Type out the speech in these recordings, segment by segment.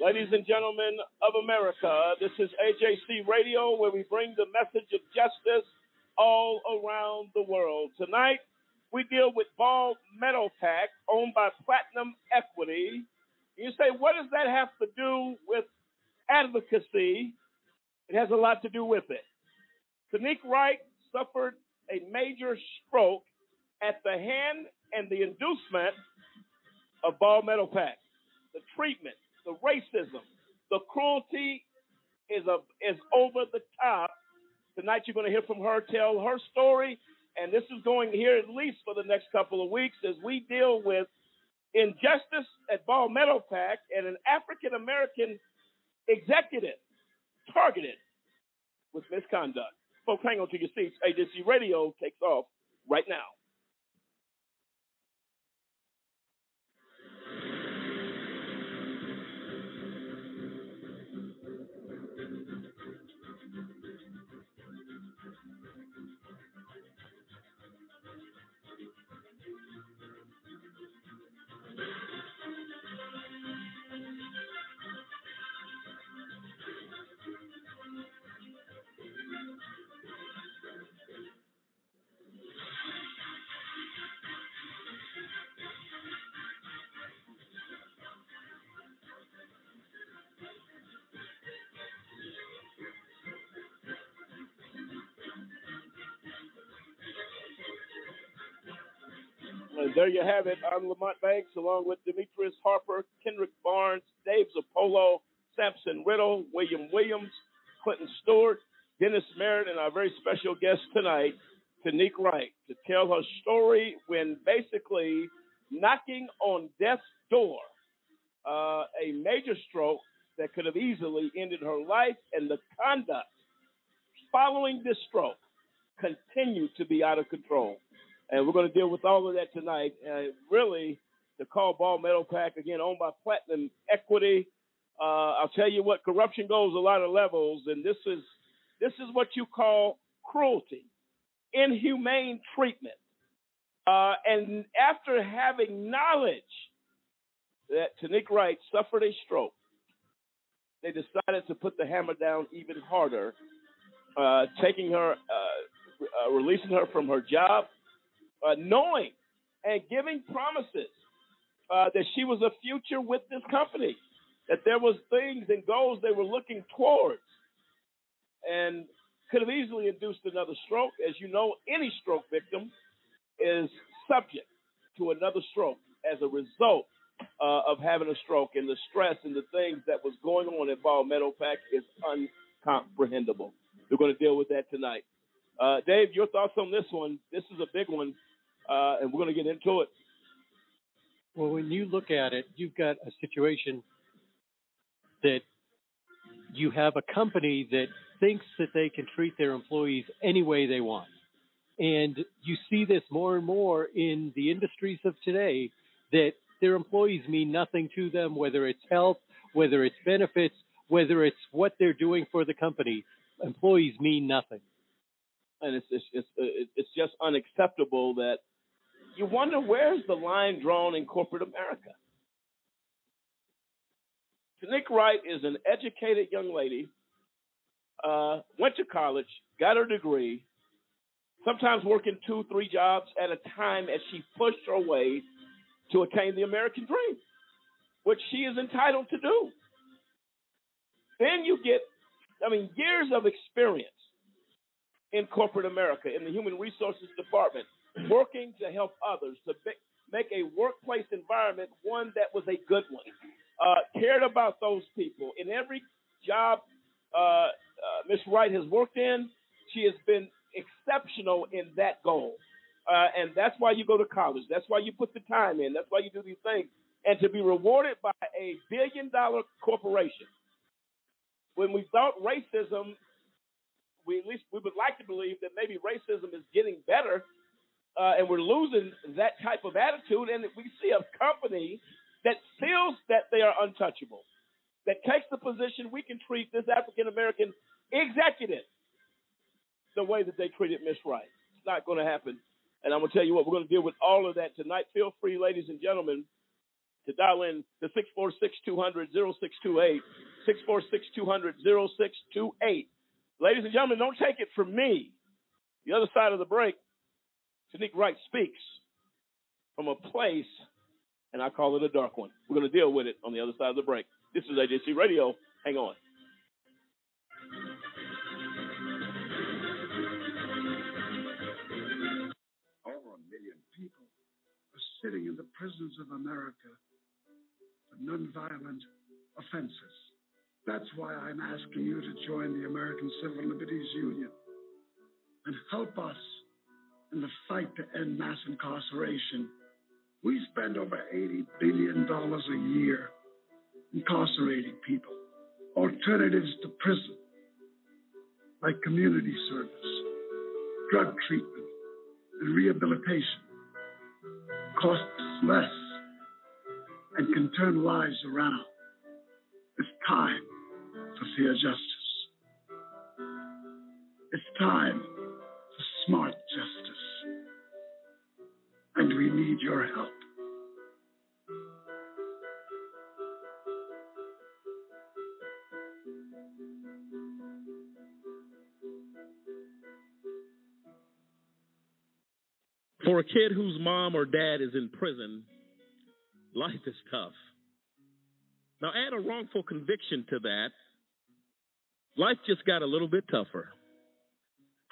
Ladies and gentlemen of America, this is AJC Radio where we bring the message of justice all around the world. Tonight, we deal with Ball Metal Pack owned by Platinum Equity. You say, what does that have to do with advocacy? It has a lot to do with it. Tanique Wright suffered a major stroke at the hand and the inducement of Ball Metalpack. The treatment, the racism, the cruelty is a, is over the top. Tonight you're going to hear from her tell her story, and this is going here at least for the next couple of weeks as we deal with injustice at Ball Metalpack and an African American executive targeted with misconduct. Folks, hang on to your seats. AJC Radio takes off right now. And there you have it. I'm Lamont Banks along with Demetrius Harper, Kendrick Barnes, Dave Zapolo, Sampson Riddle, William Williams, Clinton Stewart, Dennis Merritt, and our very special guest tonight, Tanique Wright, to tell her story when basically knocking on death's door, uh, a major stroke that could have easily ended her life, and the conduct following this stroke continued to be out of control. And we're going to deal with all of that tonight. Uh, really, the Call Ball Metalpack, again, owned by Platinum Equity. Uh, I'll tell you what, corruption goes a lot of levels, and this is this is what you call cruelty, inhumane treatment. Uh, and after having knowledge that Tanique Wright suffered a stroke, they decided to put the hammer down even harder, uh, taking her, uh, uh, releasing her from her job, uh, knowing and giving promises uh, that she was a future with this company, that there was things and goals they were looking towards, and could have easily induced another stroke. As you know, any stroke victim is subject to another stroke as a result uh, of having a stroke, and the stress and the things that was going on at Ball Metalpack is uncomprehendable. We're going to deal with that tonight. Uh, Dave, your thoughts on this one? This is a big one uh, and we're going to get into it. Well, when you look at it, you've got a situation that you have a company that thinks that they can treat their employees any way they want. And you see this more and more in the industries of today that their employees mean nothing to them, whether it's health, whether it's benefits, whether it's what they're doing for the company. Employees mean nothing. And it's, it's, it's, it's just unacceptable that you wonder where's the line drawn in corporate America? Tanique Wright is an educated young lady, uh, went to college, got her degree, sometimes working two, three jobs at a time as she pushed her way to attain the American dream, which she is entitled to do. Then you get, I mean, years of experience in corporate America, in the human resources department, working to help others, to make a workplace environment one that was a good one, uh, cared about those people. In every job uh, uh, Ms. Wright has worked in, she has been exceptional in that goal. Uh, and that's why you go to college. That's why you put the time in. That's why you do these things. And to be rewarded by a billion dollar corporation. When we thought racism, we at least we would like to believe that maybe racism is getting better uh, and we're losing that type of attitude. And we see a company that feels that they are untouchable, that takes the position we can treat this African American executive the way that they treated Miss Wright. It's not going to happen. And I'm going to tell you what, we're going to deal with all of that tonight. Feel free, ladies and gentlemen, to dial in to 646-200-0628, 646-200-0628. Ladies and gentlemen, don't take it from me. The other side of the break, Tanique Wright speaks from a place, and I call it a dark one. We're going to deal with it on the other side of the break. This is AJC Radio. Hang on. Over a million people are sitting in the prisons of America for nonviolent offenses. That's why I'm asking you to join the American Civil Liberties Union and help us in the fight to end mass incarceration. We spend over $80 billion a year incarcerating people. Alternatives to prison, like community service, drug treatment, and rehabilitation, costs less and can turn lives around. It's time for fair justice. It's time for smart justice. And we need your help. For a kid whose mom or dad is in prison, life is tough. Now, add a wrongful conviction to that, life just got a little bit tougher.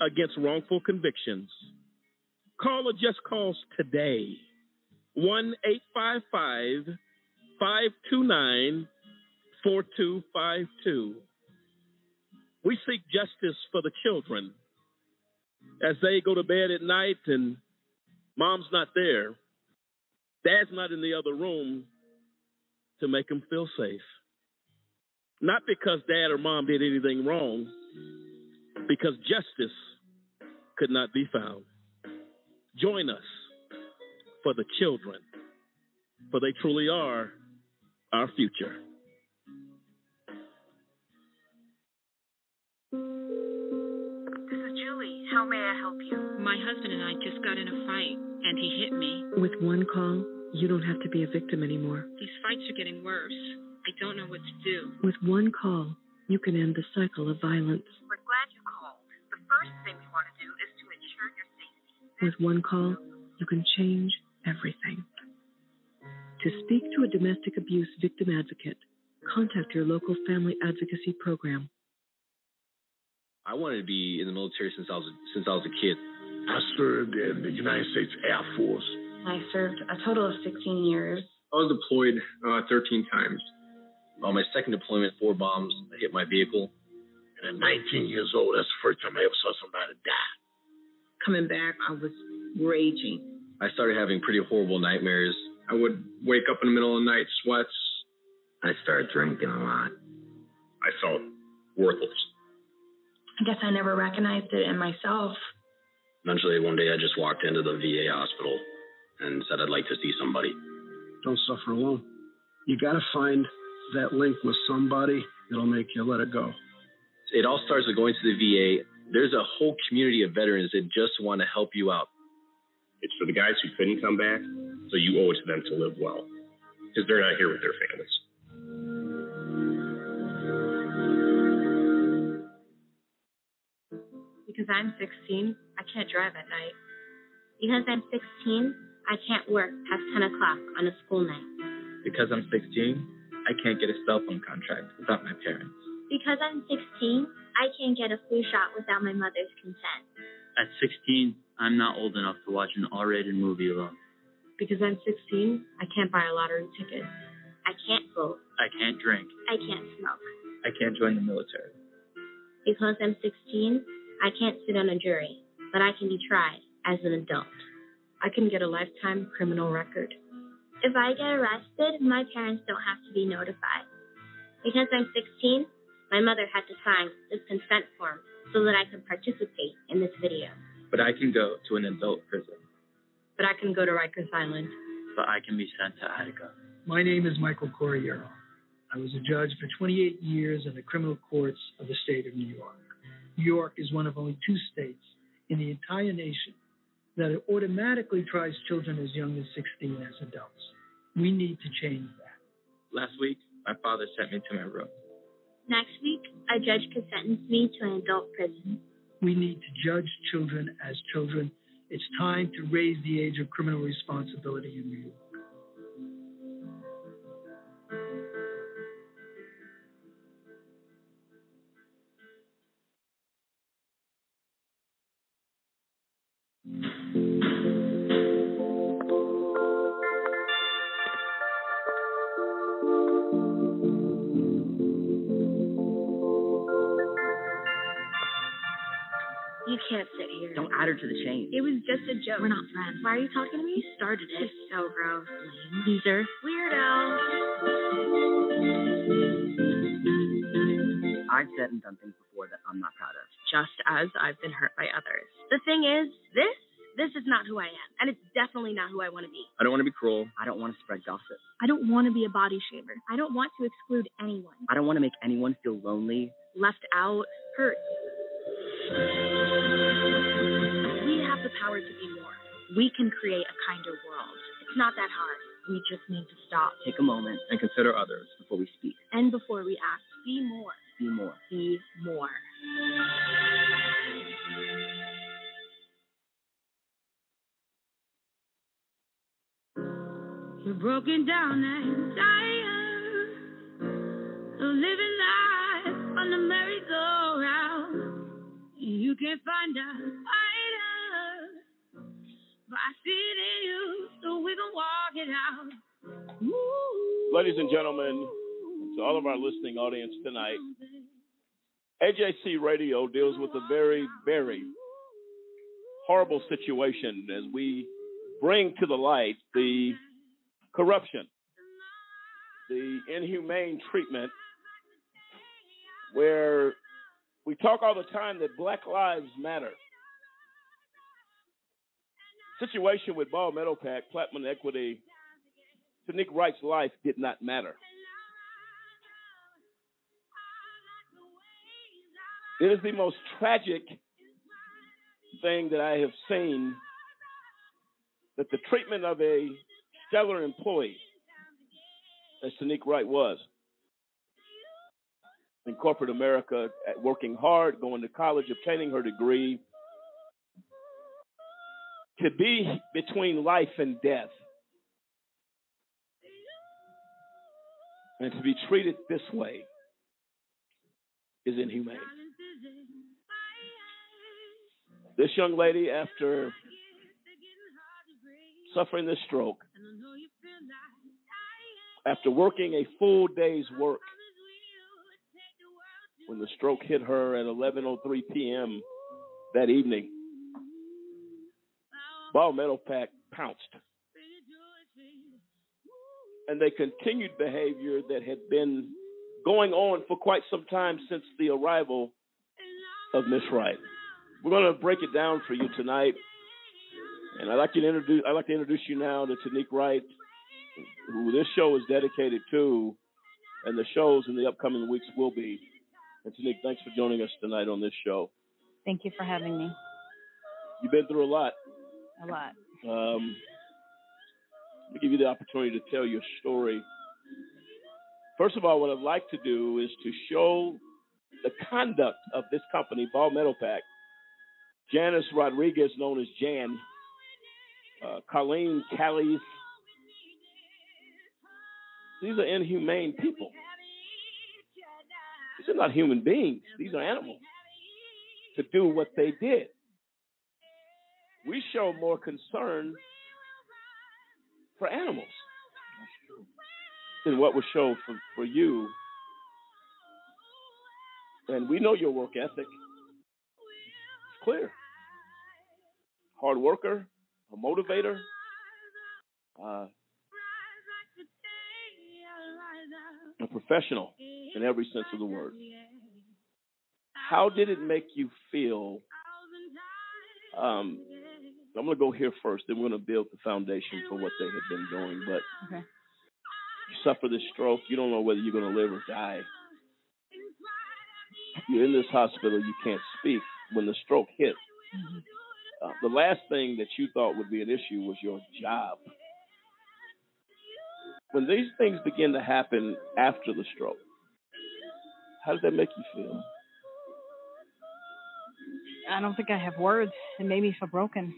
against wrongful convictions. Call a just cause today 1 855 529 4252. We seek justice for the children as they go to bed at night and mom's not there, dad's not in the other room to make them feel safe. Not because dad or mom did anything wrong, because justice could not be found. Join us for the children, for they truly are our future. This is Julie. How may I help you? My husband and I just got in a fight, and he hit me. With one call, you don't have to be a victim anymore. These fights are getting worse. I don't know what to do. With one call, you can end the cycle of violence. We're glad With one call, you can change everything. To speak to a domestic abuse victim advocate, contact your local family advocacy program. I wanted to be in the military since I was since I was a kid. I served in the United States Air Force. I served a total of 16 years. I was deployed uh, 13 times. On my second deployment, four bombs hit my vehicle. And at 19 years old, that's the first time I ever saw somebody die. Coming back, I was raging. I started having pretty horrible nightmares. I would wake up in the middle of the night, sweats. I started drinking a lot. I felt worthless. I guess I never recognized it in myself. Eventually, one day, I just walked into the VA hospital and said I'd like to see somebody. Don't suffer alone. You got to find that link with somebody that'll make you let it go. It all starts with going to the VA. There's a whole community of veterans that just want to help you out. It's for the guys who couldn't come back, so you owe it to them to live well, because they're not here with their families. Because I'm 16, I can't drive at night. Because I'm 16, I can't work past 10 o'clock on a school night. Because I'm 16, I can't get a cell phone contract without my parents. Because I'm 16, I can't get a flu shot without my mother's consent. At 16, I'm not old enough to watch an R-rated movie alone. Because I'm 16, I can't buy a lottery ticket. I can't vote. I can't drink. I can't smoke. I can't join the military. Because I'm 16, I can't sit on a jury, but I can be tried as an adult. I can get a lifetime criminal record. If I get arrested, my parents don't have to be notified. Because I'm 16, my mother had to sign this consent form so that I could participate in this video. But I can go to an adult prison. But I can go to Rikers Island. But I can be sent to Attica. My name is Michael Corriero. I was a judge for 28 years in the criminal courts of the state of New York. New York is one of only two states in the entire nation that automatically tries children as young as 16 as adults. We need to change that. Last week, my father sent me to my room. Next week, a judge could sentence me to an adult prison. We need to judge children as children. It's time to raise the age of criminal responsibility in New York. Can't sit here. Don't add her to the chain. It was just a joke. We're not friends. Why are you talking to me? You started it. It's so gross. Lame. Loser. Weirdo. I've said and done things before that I'm not proud of. Just as I've been hurt by others. The thing is, this, this is not who I am. And it's definitely not who I want to be. I don't want to be cruel. I don't want to spread gossip. I don't want to be a body shamer. I don't want to exclude anyone. I don't want to make anyone feel lonely. Left out. Hurt. We have the power to be more. We can create a kinder world. It's not that hard. We just need to stop. Take a moment and consider others before we speak. And before we act, be more. Be more. Be more. You're broken down and tired of living life on the merry-go-round. You can't find fighter, Ladies and gentlemen, to all of our listening audience tonight, AJC Radio deals with a very, very horrible situation as we bring to the light the corruption, the inhumane treatment, where we talk all the time that Black Lives Matter. Situation with Ball Metalpack, Platinum Equity, Tanique Wright's life did not matter. It is the most tragic thing that I have seen that the treatment of a stellar employee, as Tanique Wright was, in corporate America, working hard, going to college, obtaining her degree, to be between life and death, and to be treated this way is inhumane. This young lady, after suffering this stroke, after working a full day's work, when the stroke hit her at 11:03 p.m. that evening, Ball Metalpack pounced. And they continued behavior that had been going on for quite some time since the arrival of Miss Wright. We're going to break it down for you tonight. And I'd like to introduce I'd like to introduce you now to Tanique Wright, who this show is dedicated to, and the shows in the upcoming weeks will be. And Tanique, thanks for joining us tonight on this show. Thank you for having me. You've been through a lot. A lot. Um, let me give you the opportunity to tell your story. First of all, what I'd like to do is to show the conduct of this company, Ball Metalpack. Janice Rodriguez, known as Jan, uh, Colleen Callies. These are inhumane people. These are not human beings. These are animals. To do what they did. We show more concern for animals than what was shown for, for you. And we know your work ethic. It's clear. Hard worker, a motivator, uh, professional in every sense of the word. How did it make you feel? Um, I'm going to go here first, then we're going to build the foundation for what they had been doing. But Okay. you suffer this stroke, you don't know whether you're going to live or die. You're in this hospital, you can't speak. When the stroke hit, uh, the last thing that you thought would be an issue was your job. When these things begin to happen after the stroke, how does that make you feel? I don't think I have words. It made me feel broken.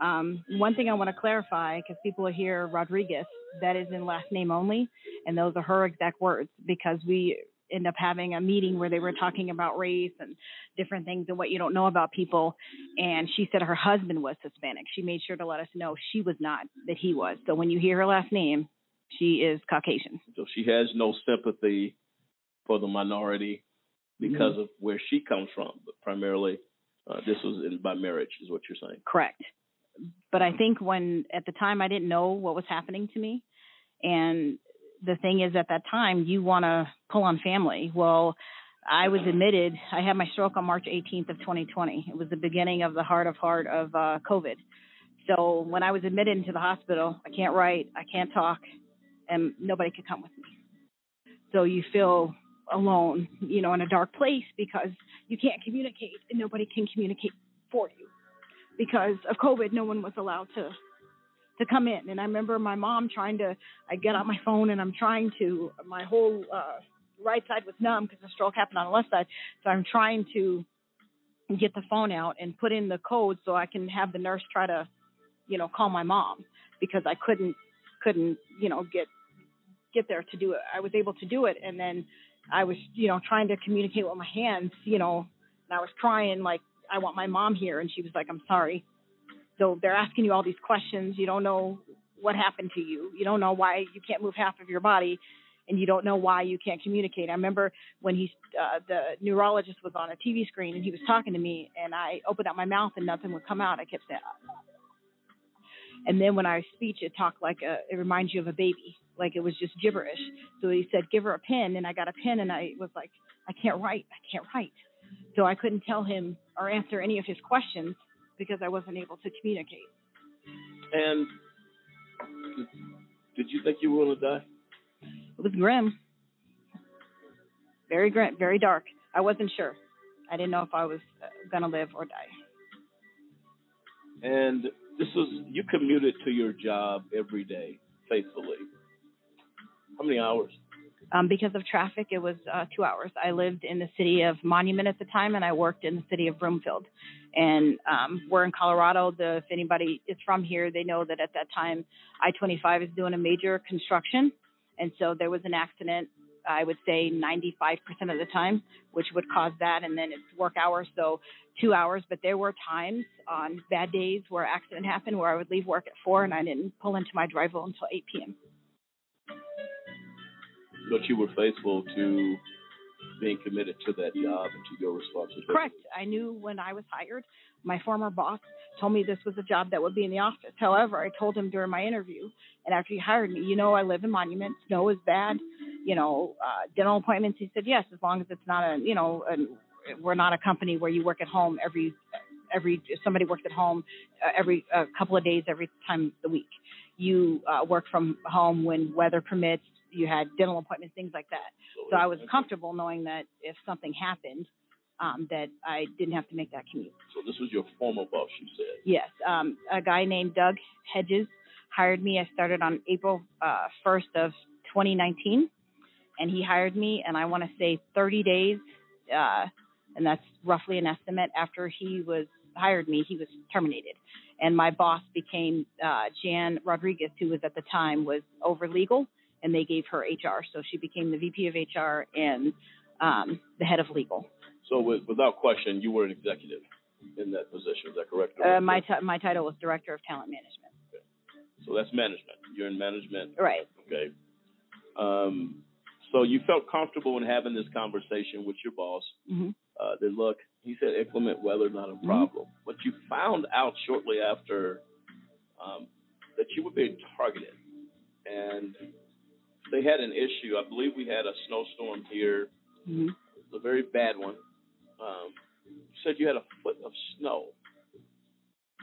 Um, one thing I want to clarify, because people here, Rodriguez, that is in last name only, and those are her exact words, because we end up having a meeting where they were talking about race and different things and what you don't know about people. And she said her husband was Hispanic. She made sure to let us know she was not, that he was. So when you hear her last name, she is Caucasian. So she has no sympathy for the minority because of where she comes from, but primarily uh, this was in, by marriage, is what you're saying. Correct. But I think when at the time I didn't know what was happening to me, and the thing is at that time you want to pull on family. Well, I was admitted. I had my stroke on March 18th of 2020. It was the beginning of the heart of heart of uh, COVID. So when I was admitted into the hospital, I can't write, I can't talk, and nobody could come with me. So you feel alone, you know, in a dark place because you can't communicate and nobody can communicate for you because of COVID, no one was allowed to to come in. And I remember my mom trying to. I get on my phone and I'm trying to. My whole uh, right side was numb because the stroke happened on the left side. So I'm trying to get the phone out and put in the code so I can have the nurse try to, you know, call my mom because I couldn't couldn't you know get get there to do it. I was able to do it, and then I was you know trying to communicate with my hands, you know, and I was trying like I want my mom here, and she was like, I'm sorry. So they're asking you all these questions. You don't know what happened to you. You don't know why you can't move half of your body, and you don't know why you can't communicate. I remember when he, uh, the neurologist was on a TV screen and he was talking to me, and I opened up my mouth and nothing would come out. I kept saying, and then when I speech, it talked like a, it reminds you of a baby, like it was just gibberish. So he said, give her a pen, and I got a pen, and I was like, I can't write, I can't write. So I couldn't tell him or answer any of his questions because I wasn't able to communicate. And did you think you were going to die? It was grim, very grim, very dark. I wasn't sure. I didn't know if I was uh, gonna live or die. And this was you commuted to your job every day faithfully. How many hours? Um, because of traffic, it was uh, two hours. I lived in the city of Monument at the time, and I worked in the city of Broomfield. And um, we're in Colorado. The, if anybody is from here, they know that at that time, I-25 is doing a major construction, and so there was an accident. I would say 95% of the time, which would cause that, and then it's work hours, so two hours. But there were times on bad days where accident happened where I would leave work at four and I didn't pull into my driveway until 8 p.m. But you were faithful to being committed to that job and to your responsibility. Correct. I knew when I was hired, my former boss told me this was a job that would be in the office. However, I told him during my interview and after he hired me, you know, I live in Monument. Snow is bad. You know, uh, dental appointments. He said yes, as long as it's not a, you know, a, we're not a company where you work at home every every somebody works at home uh, every a couple of days every time the week. You uh, work from home when weather permits. You had dental appointments, things like that. So I was comfortable knowing that if something happened, um, that I didn't have to make that commute. So this was your former boss, you said. Yes, um, a guy named Doug Hedges hired me. I started on April uh, 1st of 2019, and he hired me. And I want to say 30 days, uh, and that's roughly an estimate. After he was hired me, he was terminated, and my boss became uh, Jan Rodriguez, who was at the time was over legal, and they gave her HR, so she became the VP of HR and um, the head of legal. So with, without question, you were an executive in that position. Is that correct? Uh, my t- my title was director of talent management. Okay. So that's management. You're in management. Right. Okay. Um, so you felt comfortable in having this conversation with your boss. Mm-hmm. Uh, that look, he said inclement weather not a problem, but you found out shortly after um, that you were being targeted, and they had an issue. I believe we had a snowstorm here, hmm a very bad one. Um, you said you had a foot of snow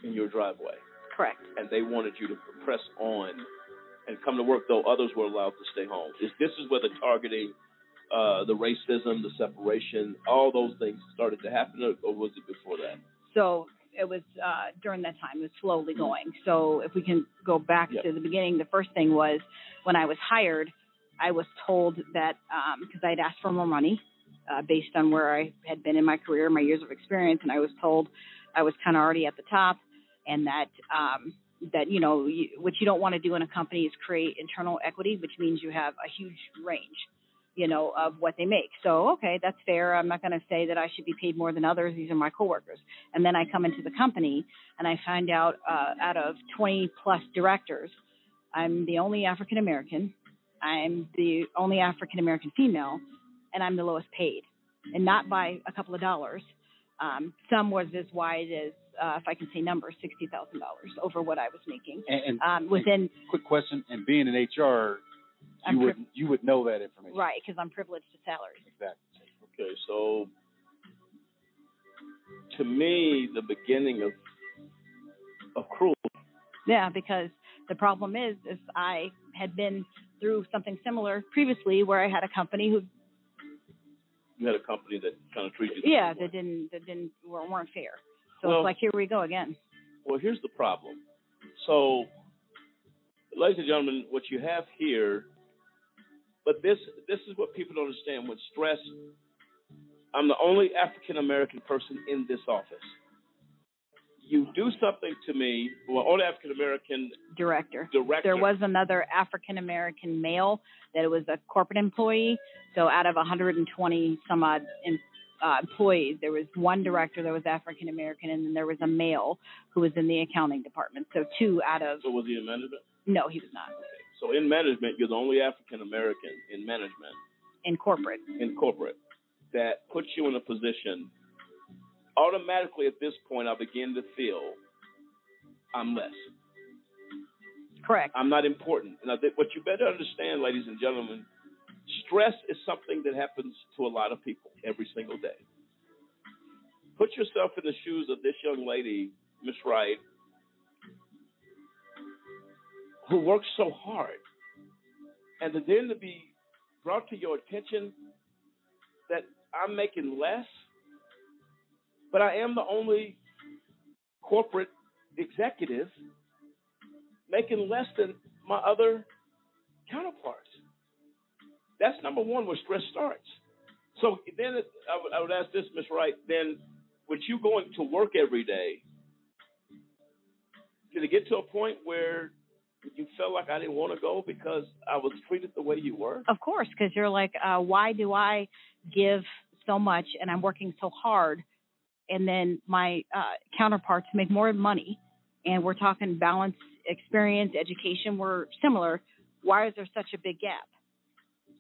in your driveway, Correct. and they wanted you to press on and come to work, though others were allowed to stay home. Is this is where the targeting, uh, the racism, the separation, all those things started to happen, or, or was it before that? So it was uh, during that time. It was slowly going. So if we can go back Yep. to the beginning, the first thing was when I was hired, I was told that because I'd asked for more money uh, based on where I had been in my career, my years of experience, and I was told I was kind of already at the top, and that um, that you know you, what you don't want to do in a company is create internal equity, which means you have a huge range, you know, of what they make. So okay, that's fair. I'm not going to say that I should be paid more than others. These are my coworkers. And then I come into the company and I find out uh, out of 20 plus directors, I'm the only African American. I'm the only African American female, and I'm the lowest paid, and not by a couple of dollars. Um, some was as wide as, uh, if I can say numbers, sixty thousand dollars over what I was making. And, and Um, within quick question, and being in HR, I'm you would priv- you would know that information. right because I'm privileged to salaries. Exactly. Okay, so to me, the beginning of of cruel. Yeah, because the problem is, is I had been through something similar previously, where I had a company who, You had a company that kind of treated you. yeah, that didn't, that didn't, weren't weren't fair. So Well- it's like here we go again. Well, here's the problem. So, ladies and gentlemen, what you have here, but this this is what people don't understand. With stress, I'm the only African American person in this office. You do something to me, well, only African American Director. director. There was another African American male that was a corporate employee. So out of 120 some odd in, uh, employees, there was one director that was African American, and then there was a male who was in the accounting department. So two out of So was he in management? no, he was not So in management, you're the only African American in management in corporate. in corporate that puts you in a position. Automatically, at this point, I begin to feel I'm less. Correct. I'm not important. And I think what you better understand, ladies and gentlemen, stress is something that happens to a lot of people every single day. Put yourself in the shoes of this young lady, Miss Wright, who works so hard, and then to be brought to your attention that I'm making less, but I am the only corporate executive making less than my other counterparts. That's number one where stress starts. So then it, I, would, I would ask this, Miss Wright, then with you going to work every day, did it get to a point where you felt like I didn't want to go because I was treated the way you were? Of course, because you're like, uh, why do I give so much and I'm working so hard, and then my uh, counterparts make more money, and we're talking balance, experience, education, we're similar. Why is there such a big gap?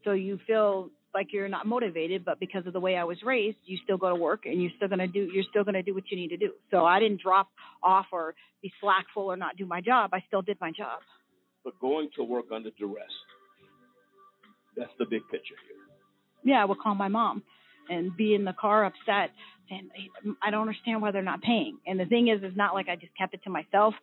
So you feel like you're not motivated, but because of the way I was raised, you still go to work and you're still gonna do you're still gonna do what you need to do. So I didn't drop off or be slackful or not do my job. I still did my job. But going to work under duress, that's the big picture here. yeah, I would call my mom and be in the car upset saying, I don't understand why they're not paying. And the thing is, it's not like I just kept it to myself.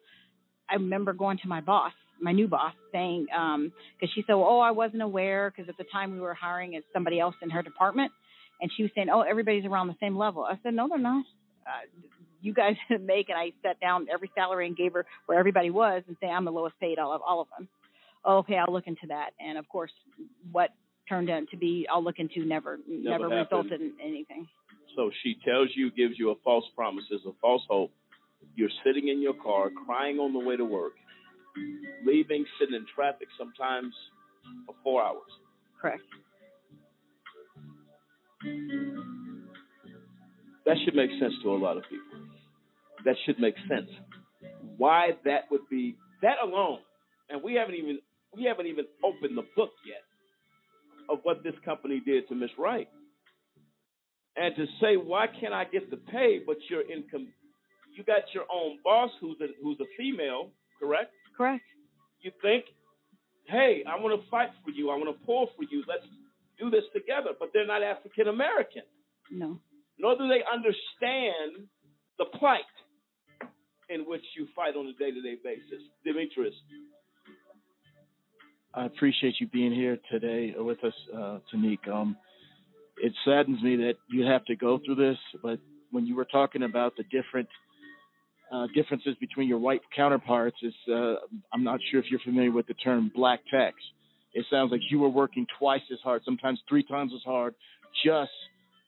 I remember going to my boss, my new boss, saying, um, cause she said, oh, I wasn't aware because at the time we were hiring as somebody else in her department. And she was saying, oh, everybody's around the same level. I said, no, they're not. Uh, you guys make, and I sat down every salary and gave her where everybody was and say, I'm the lowest paid all of all of them. Oh, okay, I'll look into that. And of course, what turned out to be, I'll look into never, never, Never resulted in anything. So she tells you, gives you a false promise, is a false hope. You're sitting in your car, crying on the way to work, leaving, sitting in traffic sometimes for four hours. Correct. That should make sense to a lot of people. That should make sense. Why that would be that alone, and we haven't even we haven't even opened the book yet of what this company did to Miss Wright. And to say, why can't I get the pay? But you're in, com- you got your own boss who's a who's a female, correct? Correct. You think hey, I want to fight for you. I want to pull for you. Let's do this together. But they're not African American. No. Nor do they understand the plight in which you fight on a day to day basis. Demetrius. I appreciate you being here today with us, uh, Tanique. Um, it saddens me that you have to go through this, but when you were talking about the different uh, differences between your white counterparts, is uh, I'm not sure if you're familiar with the term black tax. It sounds like you were working twice as hard, sometimes three times as hard, just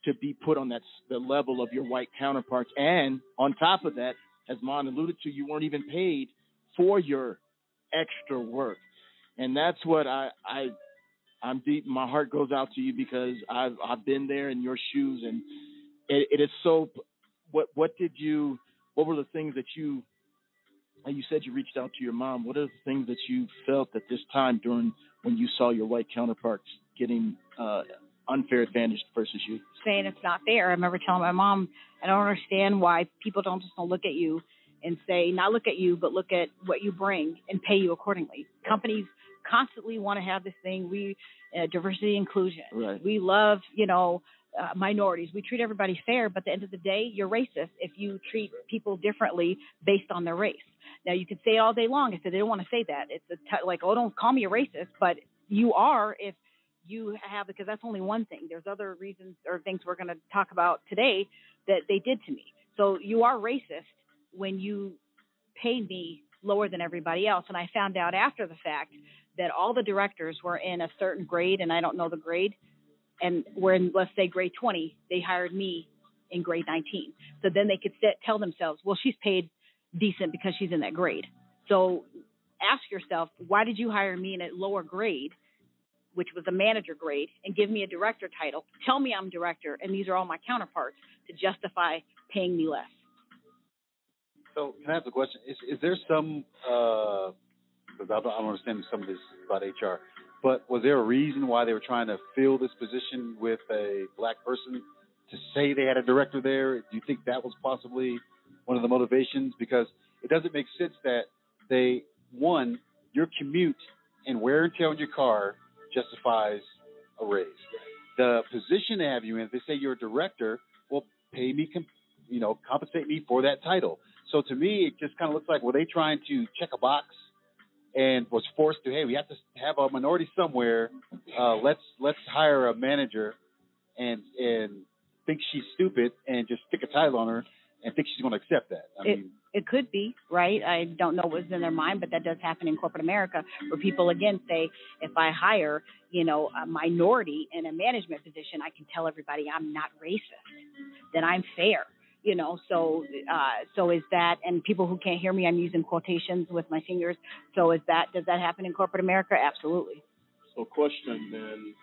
to be put on that the level of your white counterparts. And on top of that, as Mon alluded to, you weren't even paid for your extra work and that's what I I I'm deep. My heart goes out to you because I've I've been there in your shoes, and it, it is so. What what did you? What were the things that you? You said you reached out to your mom. What are the things that you felt at this time during when you saw your white counterparts getting uh, unfair advantage versus you? Saying it's not fair. I remember telling my mom, I don't understand why people don't just don't look at you and say, not look at you, but look at what you bring and pay you accordingly. Companies constantly want to have this thing. We uh, diversity inclusion. Right. We love, you know, uh, minorities. We treat everybody fair, but at the end of the day, you're racist if you treat people differently based on their race. Now you can say all day long. I said they don't want to say that. It's t- like, oh, don't call me a racist, but you are if you have because that's only one thing. There's other reasons or things we're going to talk about today that they did to me. So you are racist when you paid me lower than everybody else. And I found out after the fact that all the directors were in a certain grade, and I don't know the grade, and were in, let's say, grade 20. They hired me in grade 19. So then they could sit, tell themselves, well, she's paid decent because she's in that grade. So ask yourself, why did you hire me in a lower grade, which was a manager grade, and give me a director title? Tell me I'm director, and these are all my counterparts to justify paying me less. So, can I ask a question? Is is there some uh, because don't, I don't understand some of this about HR. But was there a reason why they were trying to fill this position with a black person to say they had a director there? Do you think that was possibly one of the motivations? Because it doesn't make sense that they one your commute and wear and tear on your car justifies a raise. The position they have you in, if they say you're a director, well, pay me, you know, compensate me for that title. So to me, it just kind of looks like were they trying to check a box and was forced to, hey, we have to have a minority somewhere. Uh, let's let's hire a manager and and think she's stupid and just stick a title on her and think she's going to accept that. I it, mean, it could be right. I don't know what's in their mind, but that does happen in corporate America, where people again say, if I hire, you know, a minority in a management position, I can tell everybody I'm not racist, then I'm fair you know so uh so is that and people who can't hear me i'm using quotations with my fingers so is that does that happen in corporate america? Absolutely. So question then.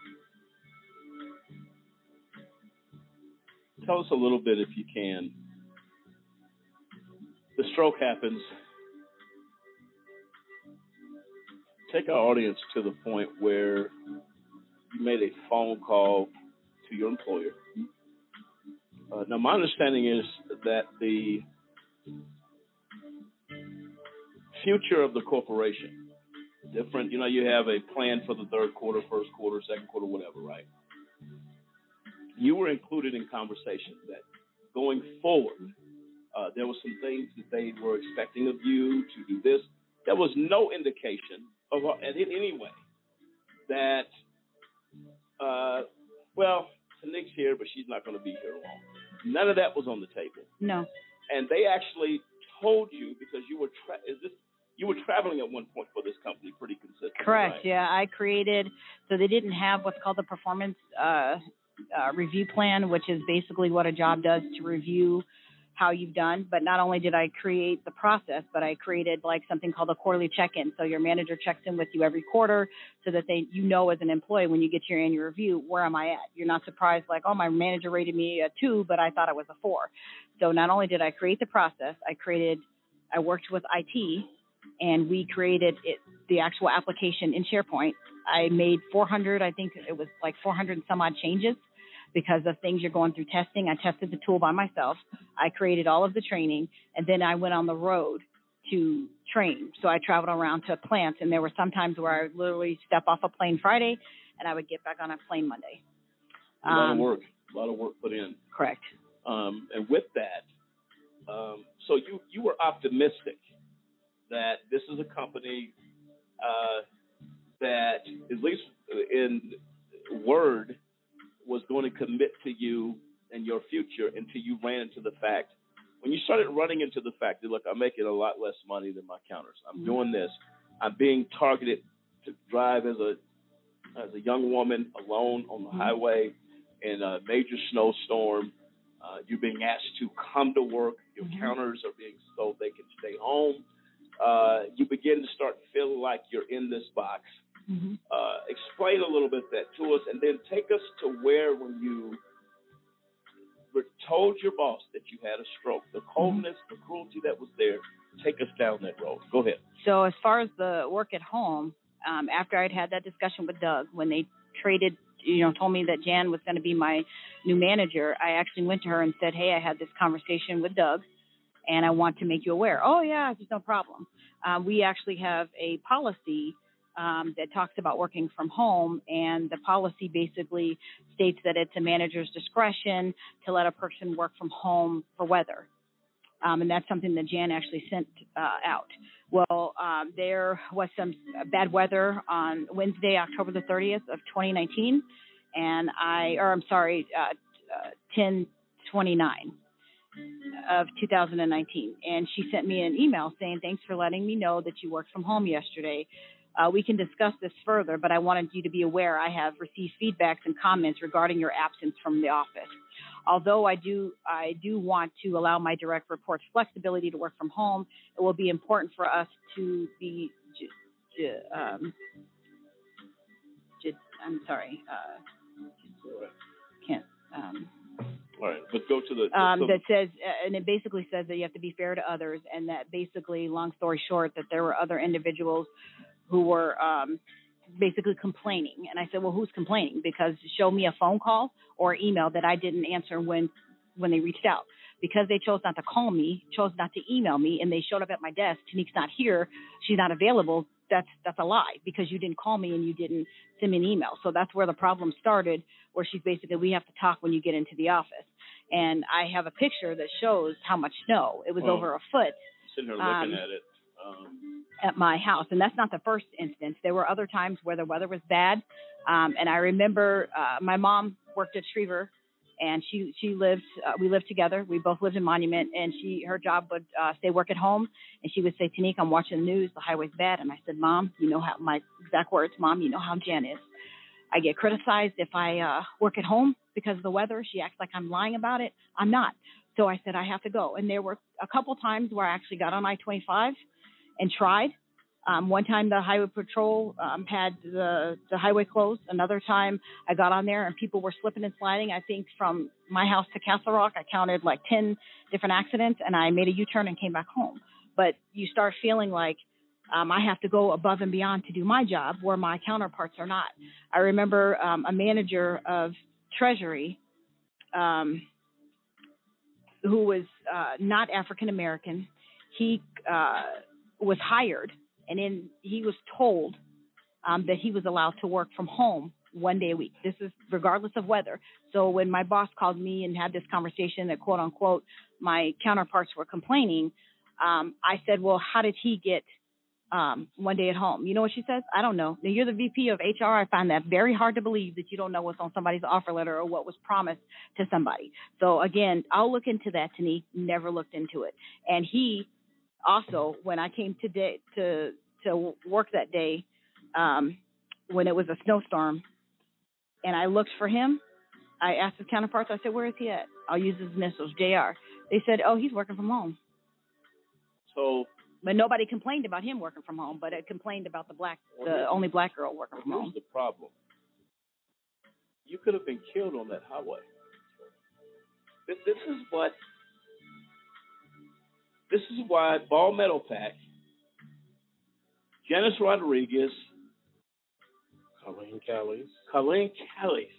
Tell us a little bit if you can. The stroke happens. Take our audience to the point where you made a phone call to your employer uh, now, my understanding is that the future of the corporation, different, you know, you have a plan for the third quarter, first quarter, second quarter, whatever, right? You were included in conversations that going forward, uh, there were some things that they were expecting of you to do this. There was no indication of, uh, in any way, that, uh, well, Nick's here, but she's not going to be here long. None of that was on the table. No. And they actually told you because you were tra- is this you were traveling at one point for this company pretty consistently. Correct. Right? Yeah, I created so they didn't have what's called the performance uh, uh, review plan, which is basically what a job does to review how you've done. But not only did I create the process, but I created like something called a quarterly check-in. So your manager checks in with you every quarter so that they you know as an employee when you get your annual review, where am I at? You're not surprised like, oh my manager rated me a two, but I thought it was a four. So not only did I create the process, I created I worked with IT and we created it, the actual application in SharePoint. I made 400, I think it was like 400 and some odd changes because of things you're going through testing. I tested the tool by myself. I created all of the training, and then I went on the road to train. So I traveled around to plants, and there were some times where I would literally step off a plane Friday, and I would get back on a plane Monday. A lot Um, of work, a lot of work put in. Correct. Um, and with that, um, so you you were optimistic that this is a company uh, that, at least in word, was going to commit to you and your future until you ran into the fact. When you started running into the fact that look, I'm making a lot less money than my counters. I'm doing this. I'm being targeted to drive as a as a young woman alone on the highway in a major snowstorm. Uh, you're being asked to come to work. Your counters are being sold; they can stay home. Uh, you begin to start feeling like you're in this box. Uh, explain a little bit that to us, and then take us to where when you were told your boss that you had a stroke, the coldness, the cruelty that was there. Take us down that road. Go ahead. So as far as the work at home, um, after I'd had that discussion with Doug, when they traded, you know, told me that Jan was going to be my new manager, I actually went to her and said, "Hey, I had this conversation with Doug, and I want to make you aware." Oh yeah, there's no problem. Uh, we actually have a policy um, that talks about working from home, and the policy basically states that it's a manager's discretion to let a person work from home for weather. Um, and that's something that Jan actually sent uh, out. Well, um, there was some bad weather on Wednesday, October the 30th of 2019, and I, or I'm sorry, uh, uh, 1029 of 2019, and she sent me an email saying, "Thanks for letting me know that you worked from home yesterday. Uh, we can discuss this further, but I wanted you to be aware I have received feedbacks and comments regarding your absence from the office. Although I do, I do want to allow my direct reports flexibility to work from home. It will be important for us to be, j- j- um, j- I'm sorry, uh, can't. Um, All right, but go to the. um, that says, uh, and it basically says that you have to be fair to others, and that basically, long story short, that there were other individuals who were um, basically complaining. And I said, well, who's complaining? Because show me a phone call or email that I didn't answer when when they reached out. Because they chose not to call me, chose not to email me, and they showed up at my desk. Tanique's not here. She's not available. That's that's a lie because you didn't call me and you didn't send me an email. So that's where the problem started. Where she's basically, we have to talk when you get into the office. And I have a picture that shows how much snow. It was Well, over a foot Sitting here looking um, at it. Um, at my house, and that's not the first instance. There were other times where the weather was bad, um, and I remember uh, my mom worked at Schriever, and she she lived. Uh, we lived together. We both lived in Monument, and she her job would uh, stay work at home, and she would say, "Tanique, I'm watching the news. The highway's bad." And I said, "Mom, you know how my exact words, Mom, you know how Jan is. I get criticized if I uh, work at home because of the weather. She acts like I'm lying about it. I'm not." So I said, I have to go. And there were a couple times where I actually got on I 25 and tried. Um, one time the highway patrol um, had the, the highway closed. Another time I got on there and people were slipping and sliding. I think from my house to Castle Rock, I counted like 10 different accidents and I made a U turn and came back home. But you start feeling like um, I have to go above and beyond to do my job where my counterparts are not. I remember um, a manager of Treasury um, who was uh, not African American. He uh, was hired, and then he was told um, that he was allowed to work from home one day a week. This is regardless of weather. So when my boss called me and had this conversation that quote unquote my counterparts were complaining, um, I said, well, how did he get um, one day at home? You know what she says? I don't know. Now you're the VP of HR. I find that very hard to believe that you don't know what's on somebody's offer letter or what was promised to somebody. So again, I'll look into that. Tanique never looked into it, and he also when I came to day to to work that day um, when it was a snowstorm, and I looked for him. I asked his counterparts. I said, "Where is he at?" I'll use his initials, Jr. They said, "Oh, he's working from home." so But nobody complained about him working from home. But it complained about the black, the only black girl working from home. the problem. You could have been killed on that highway. This, this is what. This is why Ball Metalpack, Janice Rodriguez, Colleen Callies. Colleen Callies.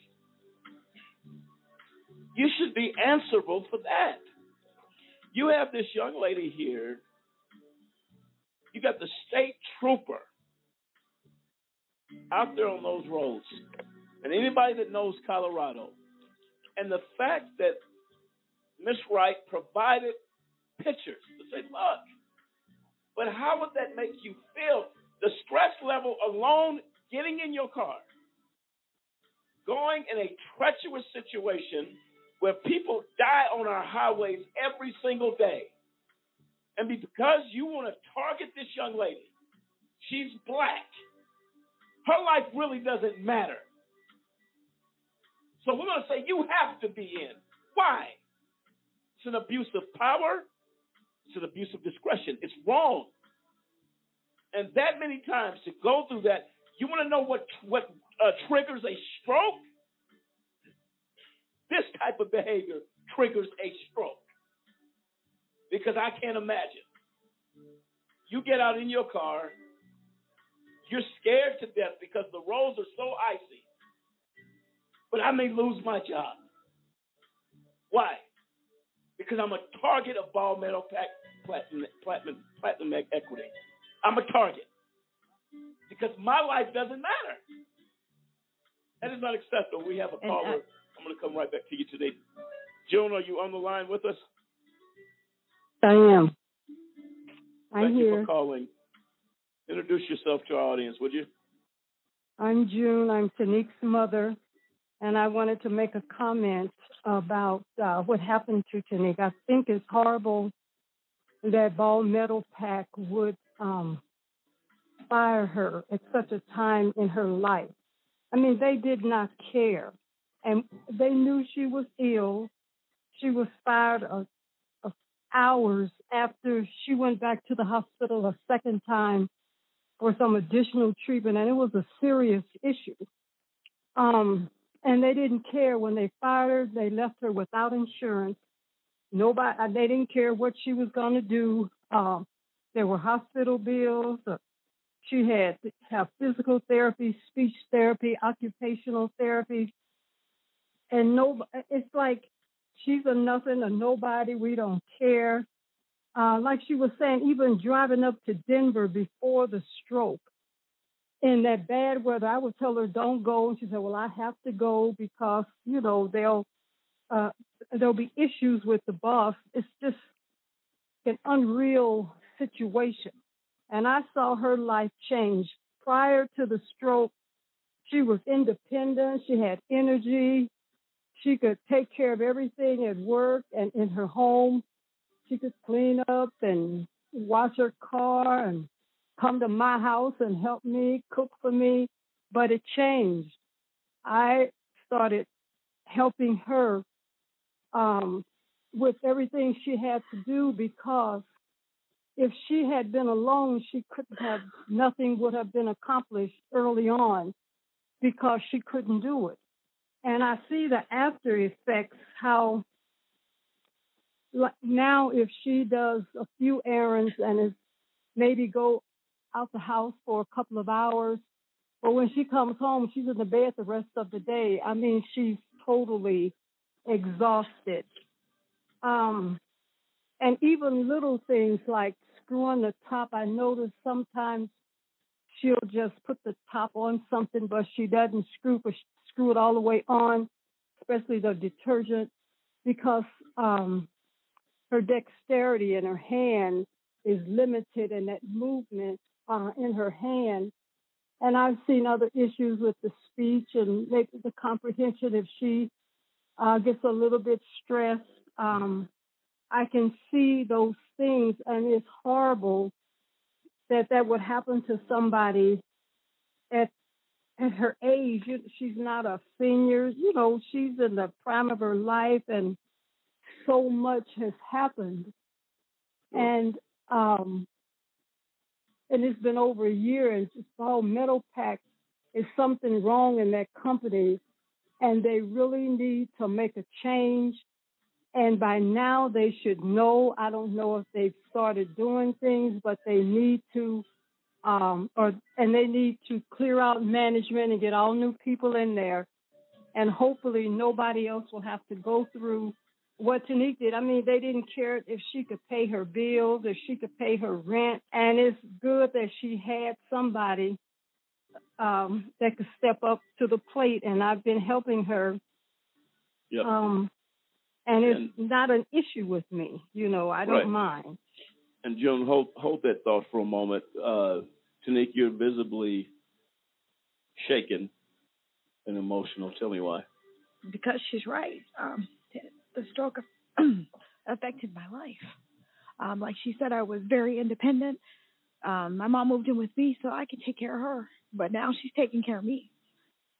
You should be answerable for that. You have this young lady here You got the state trooper out there on those roads. And anybody that knows Colorado, and the fact that Miss Wright provided pictures to say, look, but how would that make you feel? The stress level alone, getting in your car, going in a treacherous situation where people die on our highways every single day. And because you want to target this young lady, she's black. Her life really doesn't matter. So we're going to say you have to be in. Why? It's an abuse of power. It's an abuse of discretion. It's wrong. And that many times to go through that, you want to know what what uh, triggers a stroke? This type of behavior triggers a stroke. Because I can't imagine. You get out in your car, you're scared to death because the roads are so icy. But I may lose my job. Why? Because I'm a target of Ball Metalpack platinum, platinum, Platinum Equity. I'm a target. Because my life doesn't matter. That is not acceptable. We have a caller. I'm going to come right back to you today. June, are you on the line with us? I am. I'm Thank you for calling. Introduce yourself to our audience, would you? I'm June. I'm Tanique's mother, and I wanted to make a comment about uh, what happened to Tanique. I think it's horrible that Ball Metal Pack would um, fire her at such a time in her life. I mean, they did not care, and they knew she was ill. She was fired a, a hours after she went back to the hospital a second time for some additional treatment, and it was a serious issue. Um, and they didn't care when they fired her. They left her without insurance. Nobody, they didn't care what she was going to do. Um, there were hospital bills. Uh, she had to have physical therapy, speech therapy, occupational therapy, and no, it's like she's a nothing, a nobody. We don't care. Uh, like she was saying, even driving up to Denver before the stroke in that bad weather, I would tell her, don't go. And she said, well, I have to go because, you know, they'll, uh, there'll be issues with the bus. It's just an unreal situation. And I saw her life change prior to the stroke. She was independent. She had energy. She could take care of everything at work and in her home. She could clean up and wash her car and come to my house and help me cook for me. But it changed. I started helping her um, with everything she had to do because if she had been alone, she couldn't have, nothing would have been accomplished early on because she couldn't do it. And I see the after effects, how now if she does a few errands and is maybe go out the house for a couple of hours, but when she comes home, she's in the bed the rest of the day. I mean, she's totally exhausted. Um, and even little things like screwing the top, I notice sometimes she'll just put the top on something, but she doesn't screw screw it all the way on, especially the detergent, because um, her dexterity in her hand is limited in that movement uh, in her hand. And I've seen other issues with the speech and maybe the comprehension if she uh, gets a little bit stressed. Um, I can see those things, and it's horrible that that would happen to somebody at at her age. She's not a senior, you know. She's in the prime of her life, and so much has happened, and um, and it's been over a year. And it's all metal pack is something wrong in that company, and they really need to make a change and by now they should know. I don't know if they've started doing things, but they need to, um, or and they need to clear out management and get all new people in there, and hopefully nobody else will have to go through what Tanique did. I mean, they didn't care if she could pay her bills, if she could pay her rent, and it's good that she had somebody um, that could step up to the plate. And I've been helping her, Yep. um, and it's not an issue with me. You know, I don't Right. mind. And Joan, hold hold that thought for a moment. Uh, Tanique, you're visibly shaken and emotional. Tell me why. because she's right. Um, the stroke affected my life. Um, like she said, I was very independent. Um, my mom moved in with me so I could take care of her, but now she's taking care of me.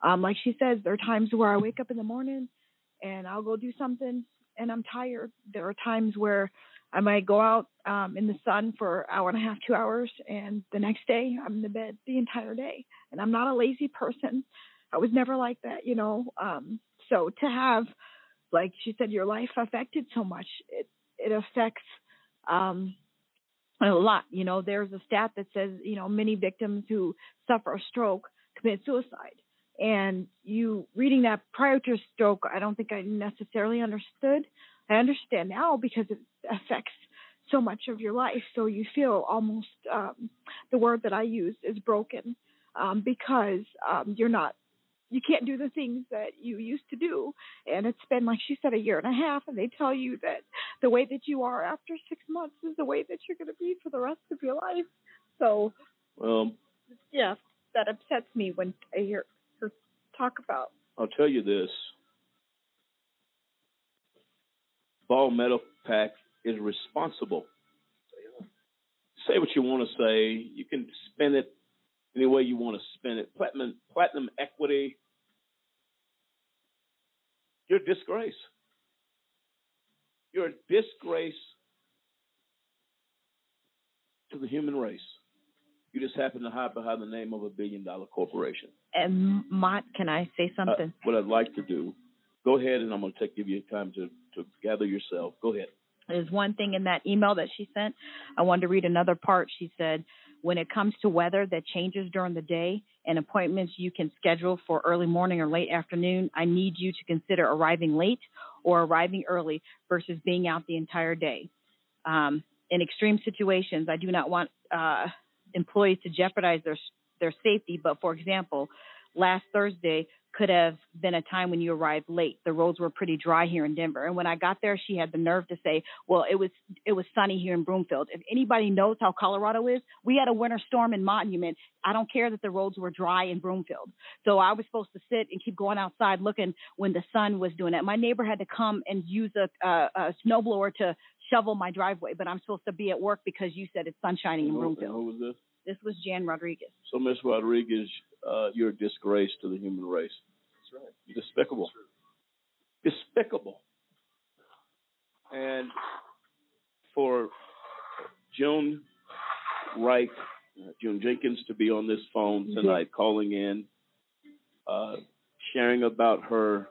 Um, like she says, there are times where I wake up in the morning and I'll go do something and I'm tired. There are times where I might go out um, in the sun for an hour and a half, two hours, and the next day I'm in the bed the entire day. And I'm not a lazy person. I was never like that, you know. Um, so to have, like she said, your life affected so much, it it affects um, a lot. You know, there's a stat that says, you know, many victims who suffer a stroke commit suicide. And you reading that prior to a stroke, I don't think I necessarily understood. I understand now because it affects so much of your life. So you feel almost um, the word that I use is broken um, because um, you're not you can't do the things that you used to do. And it's been, like she said, a year and a half, and they tell you that the way that you are after six months is the way that you're going to be for the rest of your life. So, Well, yeah, that upsets me when I hear her talk about. I'll tell you this. Ball Metal Pack is responsible. Say what you want to say. You can spin it any way you want to spin it. Platinum, Platinum Equity. You're a disgrace. You're a disgrace to the human race. You just happen to hide behind the name of a billion dollar corporation. And Mott, can I say something? Uh, what I'd like to do, go ahead and I'm going to take give you time to, to gather yourself. Go ahead. There's one thing in that email that she sent. I wanted to read another part. She said, when it comes to weather that changes during the day and appointments you can schedule for early morning or late afternoon, I need you to consider arriving late or arriving early versus being out the entire day. Um, in extreme situations, I do not want uh, employees to jeopardize their their safety. But for example, last Thursday could have been a time when you arrived late. The roads were pretty dry here in Denver. And when I got there, she had the nerve to say, "Well, it was it was sunny here in Broomfield. If anybody knows how Colorado is, we had a winter storm in Monument. I don't care that the roads were dry in Broomfield. So I was supposed to sit and keep going outside looking when the sun was doing that. My neighbor had to come and use a, a, a snowblower to shovel my driveway, but I'm supposed to be at work because you said it's sun shining in Broomfield. who was this? This was Jan Rodriguez. So, Miss Rodriguez, uh, you're a disgrace to the human race. That's right. You're despicable. Despicable. And for June Wright, uh, June Jenkins to be on this phone tonight, calling in, uh, sharing about her,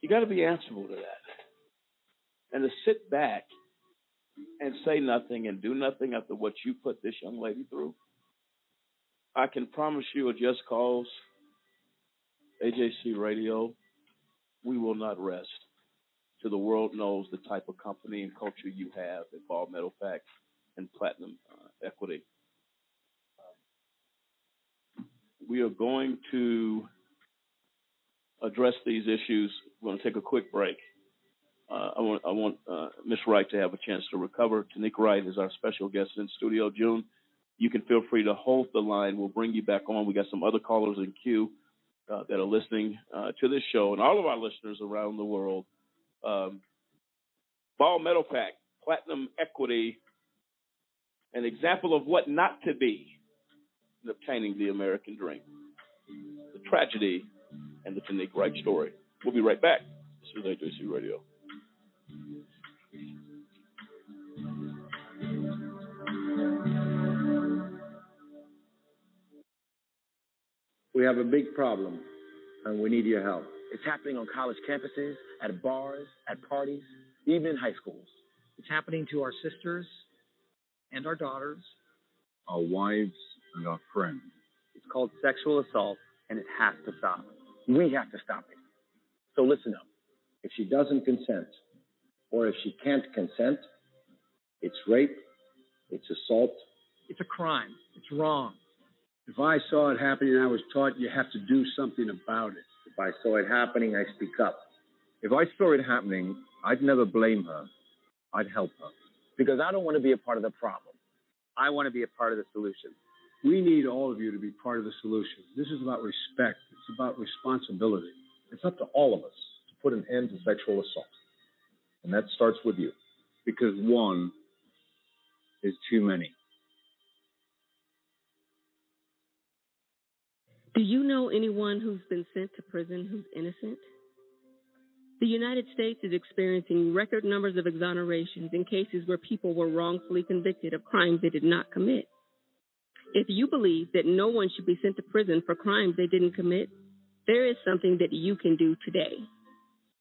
you got to be answerable to that. And to sit back and say nothing and do nothing after what you put this young lady through, I can promise you a just cause, AJC Radio, we will not rest till the world knows the type of company and culture you have at Ball Metalpack and Platinum uh, Equity. We are going to address these issues. We're going to take a quick break. Uh, I want I want uh, Miss Wright to have a chance to recover. Tanique Wright is our special guest in studio. June, you can feel free to hold the line. We'll bring you back on. We got some other callers in queue uh, that are listening uh, to this show, and all of our listeners around the world. Um, Ball Metalpack, Platinum Equity, an example of what not to be in obtaining the American dream. The tragedy and the Tanique Wright story. We'll be right back. This is AJC Radio. We have a big problem, and we need your help. It's happening on college campuses, at bars, at parties, even in high schools. It's happening to our sisters and our daughters. Our wives and our friends. It's called sexual assault, and it has to stop. We have to stop it. So listen up. If she doesn't consent, or if she can't consent, it's rape, it's assault. It's a crime. It's wrong. If I saw it happening I was taught you have to do something about it. If I saw it happening, I speak up. If I saw it happening, I'd never blame her. I'd help her. Because I don't want to be a part of the problem. I want to be a part of the solution. We need all of you to be part of the solution. This is about respect. It's about responsibility. It's up to all of us to put an end to sexual assault. And that starts with you. Because one is too many. Do you know anyone who's been sent to prison who's innocent? The United States is experiencing record numbers of exonerations in cases where people were wrongfully convicted of crimes they did not commit. If you believe that no one should be sent to prison for crimes they didn't commit, there is something that you can do today.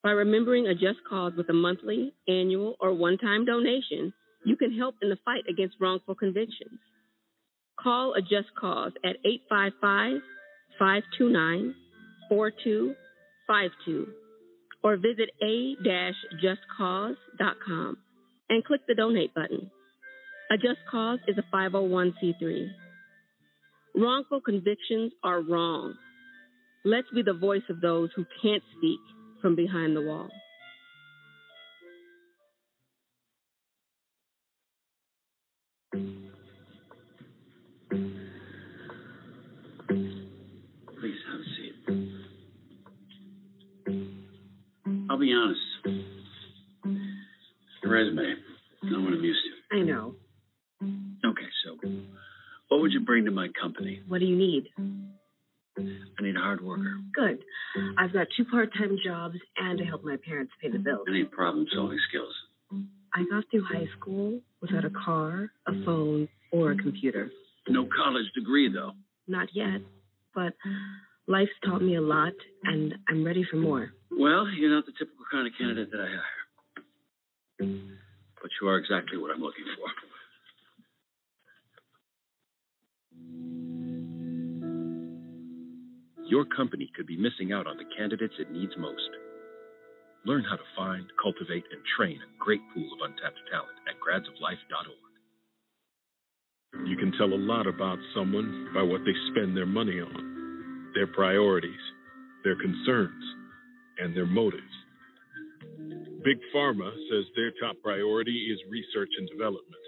By remembering a just cause with a monthly, annual, or one time donation, you can help in the fight against wrongful convictions. Call a just cause at 855 529 4252 or visit a-justcause.com and click the donate button. A Just Cause is a 501c3. Wrongful convictions are wrong. Let's be the voice of those who can't speak from behind the wall. Please have a seat. I'll be honest. Your resume, no one amused you. I know. Okay, so what would you bring to my company? What do you need? I need a hard worker. Good. I've got two part time jobs and I help my parents pay the bills. I need problem solving skills. I got through high school without a car, a phone, or a computer. No college degree, though. Not yet, but life's taught me a lot and I'm ready for more. Well, you're not the typical kind of candidate that I hire. But you are exactly what I'm looking for. Your company could be missing out on the candidates it needs most. Learn how to find, cultivate, and train a great pool of untapped talent at gradsoflife.org. You can tell a lot about someone by what they spend their money on, their priorities, their concerns, and their motives. Big Pharma says their top priority is research and development.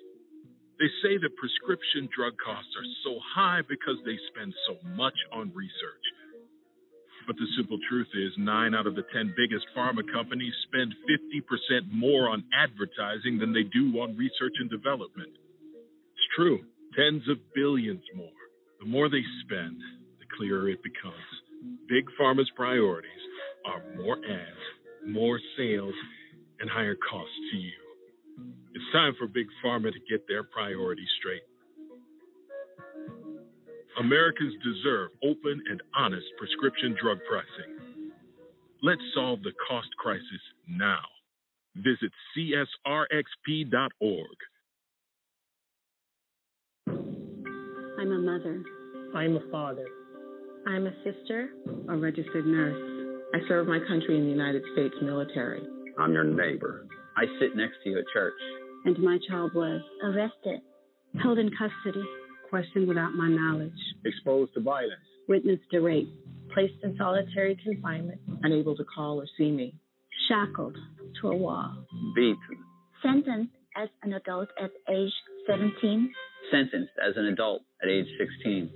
They say that prescription drug costs are so high because they spend so much on research. But the simple truth is, nine out of the 10 biggest pharma companies spend 50% more on advertising than they do on research and development. It's true, tens of billions more. The more they spend, the clearer it becomes. Big Pharma's priorities are more ads, more sales, and higher costs to you. It's time for Big Pharma to get their priorities straight. Americans deserve open and honest prescription drug pricing. Let's solve the cost crisis now. Visit csrxp.org. I'm a mother. I'm a father. I'm a sister. A registered nurse. I serve my country in the United States military. I'm your neighbor. I sit next to you at church. And my child was Arrested. held in custody, Questioned without my knowledge. Exposed to violence. witnessed to rape, Placed in solitary confinement. Unable to call or see me. shackled to a wall, Beaten. Sentenced as an adult at age 17. Sentenced as an adult at age 16.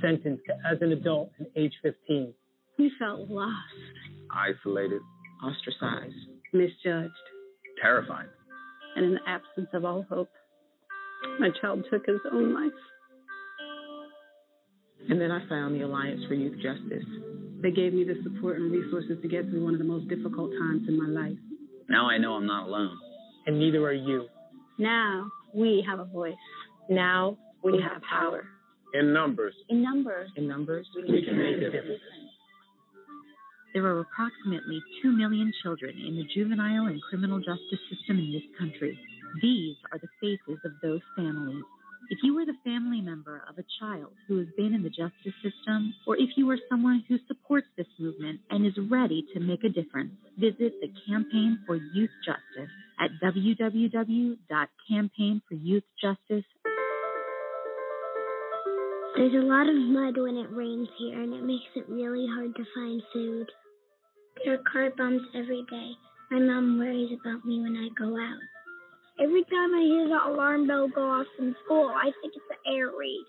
Sentenced as an adult at age 15. we felt lost, Isolated. Ostracized. misjudged, Terrified. and in the absence of all hope, my child took his own life. And then I found the Alliance for Youth Justice. They gave me the support and resources to get through one of the most difficult times in my life. Now I know I'm not alone. And neither are you. Now we have a voice. Now We have power. In numbers. In numbers. In numbers, we can make a difference. There are approximately 2 million children in the juvenile and criminal justice system in this country. These are the faces of those families. If you are the family member of a child who has been in the justice system, or if you are someone who supports this movement and is ready to make a difference, visit the Campaign for Youth Justice at www.campaignforyouthjustice. There's a lot of mud when it rains here, and it makes it really hard to find food. There are car bombs every day. My mom worries about me when I go out. Every time I hear the alarm bell go off in school, I think it's an air raid.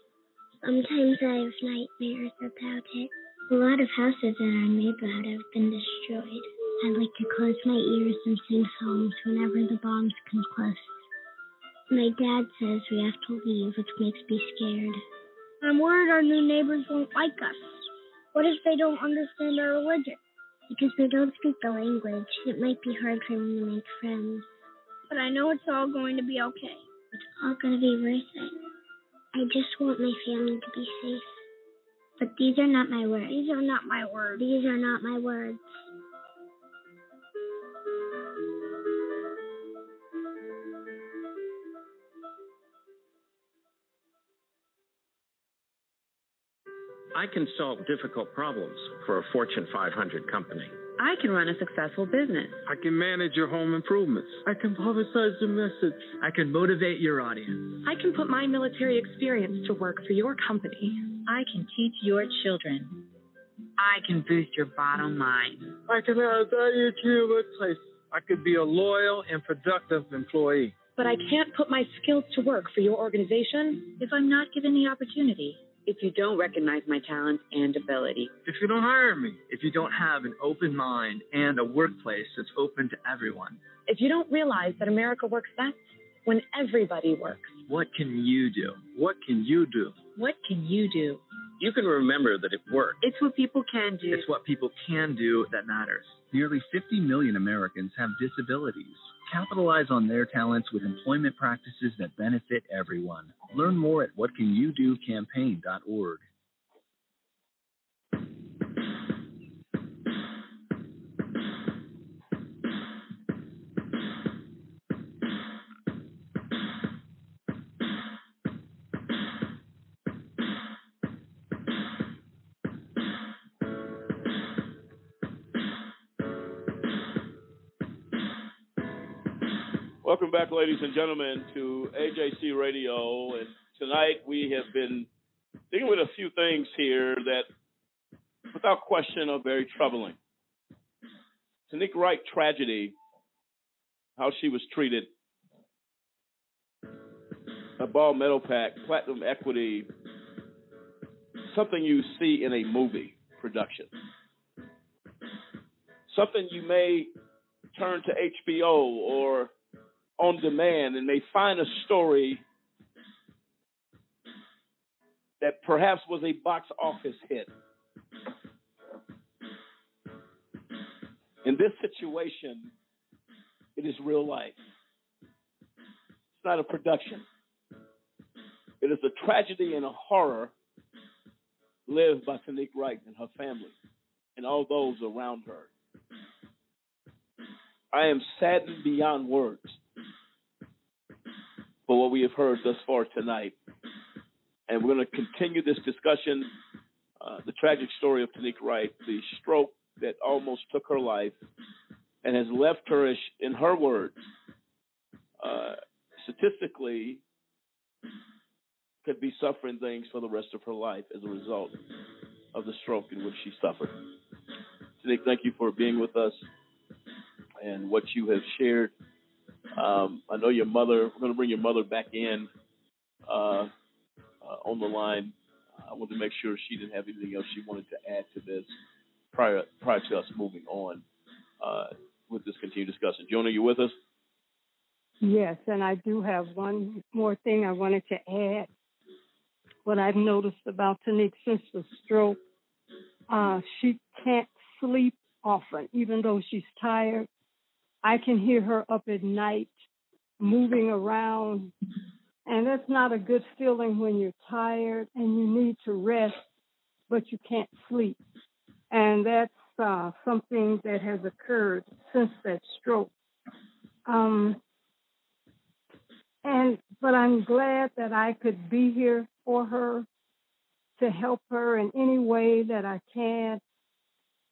Sometimes I have nightmares about it. A lot of houses in our neighborhood have been destroyed. I like to close my ears and sing songs whenever the bombs come close. My dad says we have to leave, which makes me scared. I'm worried our new neighbors won't like us. What if they don't understand our religion? Because they don't speak the language, it might be hard for me to make friends. But I know it's all going to be okay. It's all going to be worth it. I just want my family to be safe. But these are not my words. These are not my words. These are not my words. I can solve difficult problems for a Fortune 500 company. I can run a successful business. I can manage your home improvements. I can publicize the message. I can motivate your audience. I can put my military experience to work for your company. I can teach your children. I can boost your bottom line. I can add value to your workplace. I could be a loyal and productive employee. But I can't put my skills to work for your organization if I'm not given the opportunity if you don't recognize my talents and ability. If you don't hire me. If you don't have an open mind and a workplace that's open to everyone. If you don't realize that America works best when everybody works. What can you do? What can you do? What can you do? You can remember that it works. It's what people can do. It's what people can do that matters. Nearly 50 million Americans have disabilities. Capitalize on their talents with employment practices that benefit everyone. Learn more at whatcanyoudocampaign.org. Welcome back, ladies and gentlemen, to AJC Radio. And tonight we have been dealing with a few things here that, without question, are very troubling. Tanique Wright tragedy, how she was treated, a ball metal pack, Platinum Equity, something you see in a movie production, something you may turn to HBO or on demand and may find a story that perhaps was a box office hit. In this situation, it is real life. It's not a production. It is a tragedy and a horror lived by Tanique Wright and her family and all those around her. I am saddened beyond words for what we have heard thus far tonight. And we're going to continue this discussion uh, the tragic story of Tanique Wright, the stroke that almost took her life and has left her, in her words, uh, statistically, could be suffering things for the rest of her life as a result of the stroke in which she suffered. Tanique, thank you for being with us and what you have shared. Um, I know your mother. We're going to bring your mother back in uh, uh, on the line. I wanted to make sure she didn't have anything else she wanted to add to this prior prior to us moving on uh, with this continued discussion. Joan, are you with us? Yes, and I do have one more thing I wanted to add. What I've noticed about Tanique since the stroke, uh, she can't sleep often, even though she's tired. I can hear her up at night moving around. And that's not a good feeling when you're tired and you need to rest, but you can't sleep. And that's uh, something that has occurred since that stroke. Um, and but I'm glad that I could be here for her to help her in any way that I can.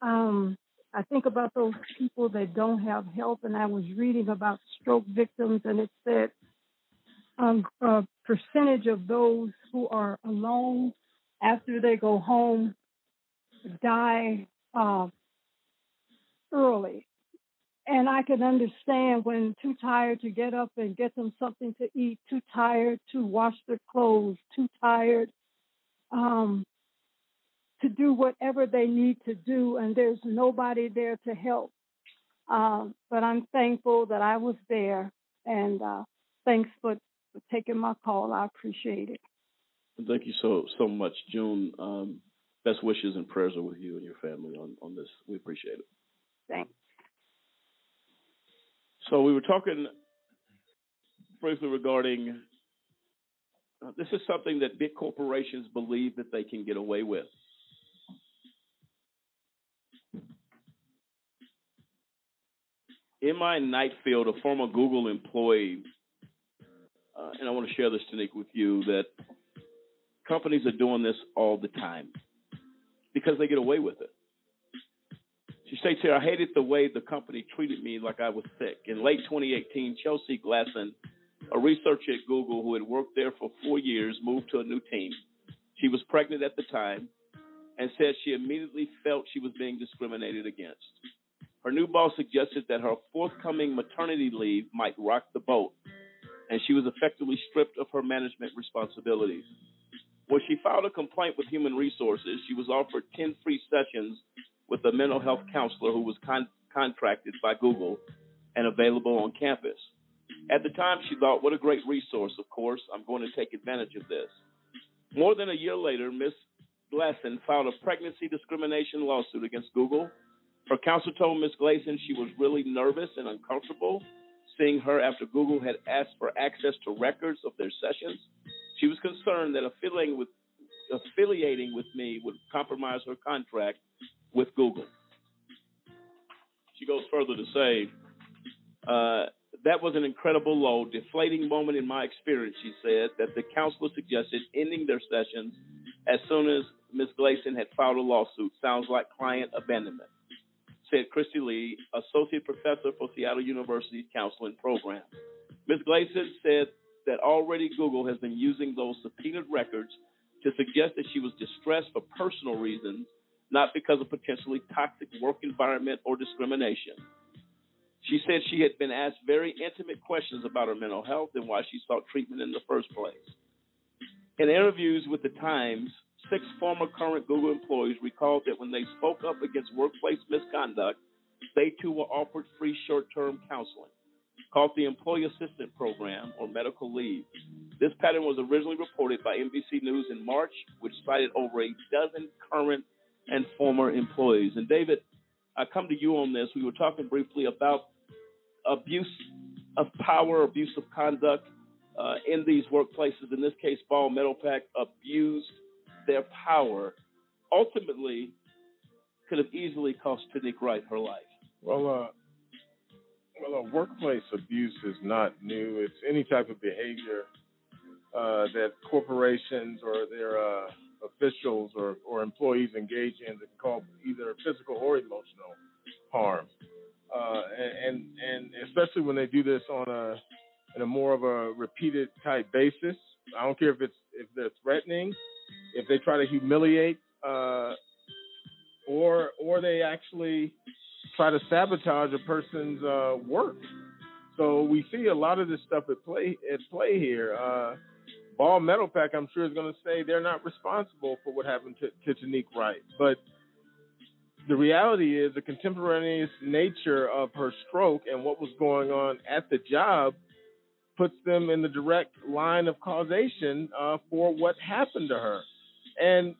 Um, I think about those people that don't have help, and I was reading about stroke victims, and it said um, a percentage of those who are alone after they go home die uh, early. And I can understand when too tired to get up and get them something to eat, too tired to wash their clothes, too tired um, to do whatever they need to do, and there's nobody there to help. Um, but I'm thankful that I was there, and uh, thanks for, for taking my call. I appreciate it. Thank you so so much, June. Um, best wishes and prayers are with you and your family on, on this. We appreciate it. Thanks. So we were talking briefly regarding uh, this is something that big corporations believe that they can get away with. In my night field, a former Google employee, uh, and I want to share this, Tanique, with you, that companies are doing this all the time because they get away with it. She states here, I hated the way the company treated me like I was sick. In late 2018, Chelsey Glasson, a researcher at Google who had worked there for four years, moved to a new team. She was pregnant at the time and said she immediately felt she was being discriminated against. Her new boss suggested that her forthcoming maternity leave might rock the boat, and she was effectively stripped of her management responsibilities. When she filed a complaint with Human Resources, she was offered 10 free sessions with a mental health counselor who was con- contracted by Google and available on campus. At the time, she thought, what a great resource, of course. I'm going to take advantage of this. More than a year later, Ms. Glasson filed a pregnancy discrimination lawsuit against Google. Her counsel told Ms. Glasson she was really nervous and uncomfortable seeing her after Google had asked for access to records of their sessions. She was concerned that affiliating with, affiliating with me would compromise her contract with Google. She goes further to say, uh, that was an incredible low, deflating moment in my experience, she said, that the counselor suggested ending their sessions as soon as Ms. Glasson had filed a lawsuit. Sounds like client abandonment, said Christy Lee, associate professor for Seattle University's counseling program. Ms. Glasson said that already Google has been using those subpoenaed records to suggest that she was distressed for personal reasons, not because of potentially toxic work environment or discrimination. She said she had been asked very intimate questions about her mental health and why she sought treatment in the first place. In interviews with the Times, six former current Google employees recalled that when they spoke up against workplace misconduct, they too were offered free short term counseling, called the Employee Assistance Program or medical leave. This pattern was originally reported by NBC News in March, which cited over a dozen current and former employees. And David, I come to you on this. We were talking briefly about abuse of power, abuse of conduct uh, in these workplaces. In this case, Ball Metalpack abused their power. Ultimately, could have easily cost Tanique Wright her life. Well, uh, well, uh, workplace abuse is not new. It's any type of behavior uh, that corporations or their uh, officials or, or employees engage in that cause either physical or emotional harm. Uh, and and especially when they do this on a in a more of a repeated type basis. I don't care if it's if they're threatening, if they try to humiliate, uh, or or they actually try to sabotage a person's uh, work. So we see a lot of this stuff at play at play here. Uh, Ball Metalpack, I'm sure, is going to say they're not responsible for what happened to, to Tanique Wright, but the reality is the contemporaneous nature of her stroke and what was going on at the job puts them in the direct line of causation uh, for what happened to her. And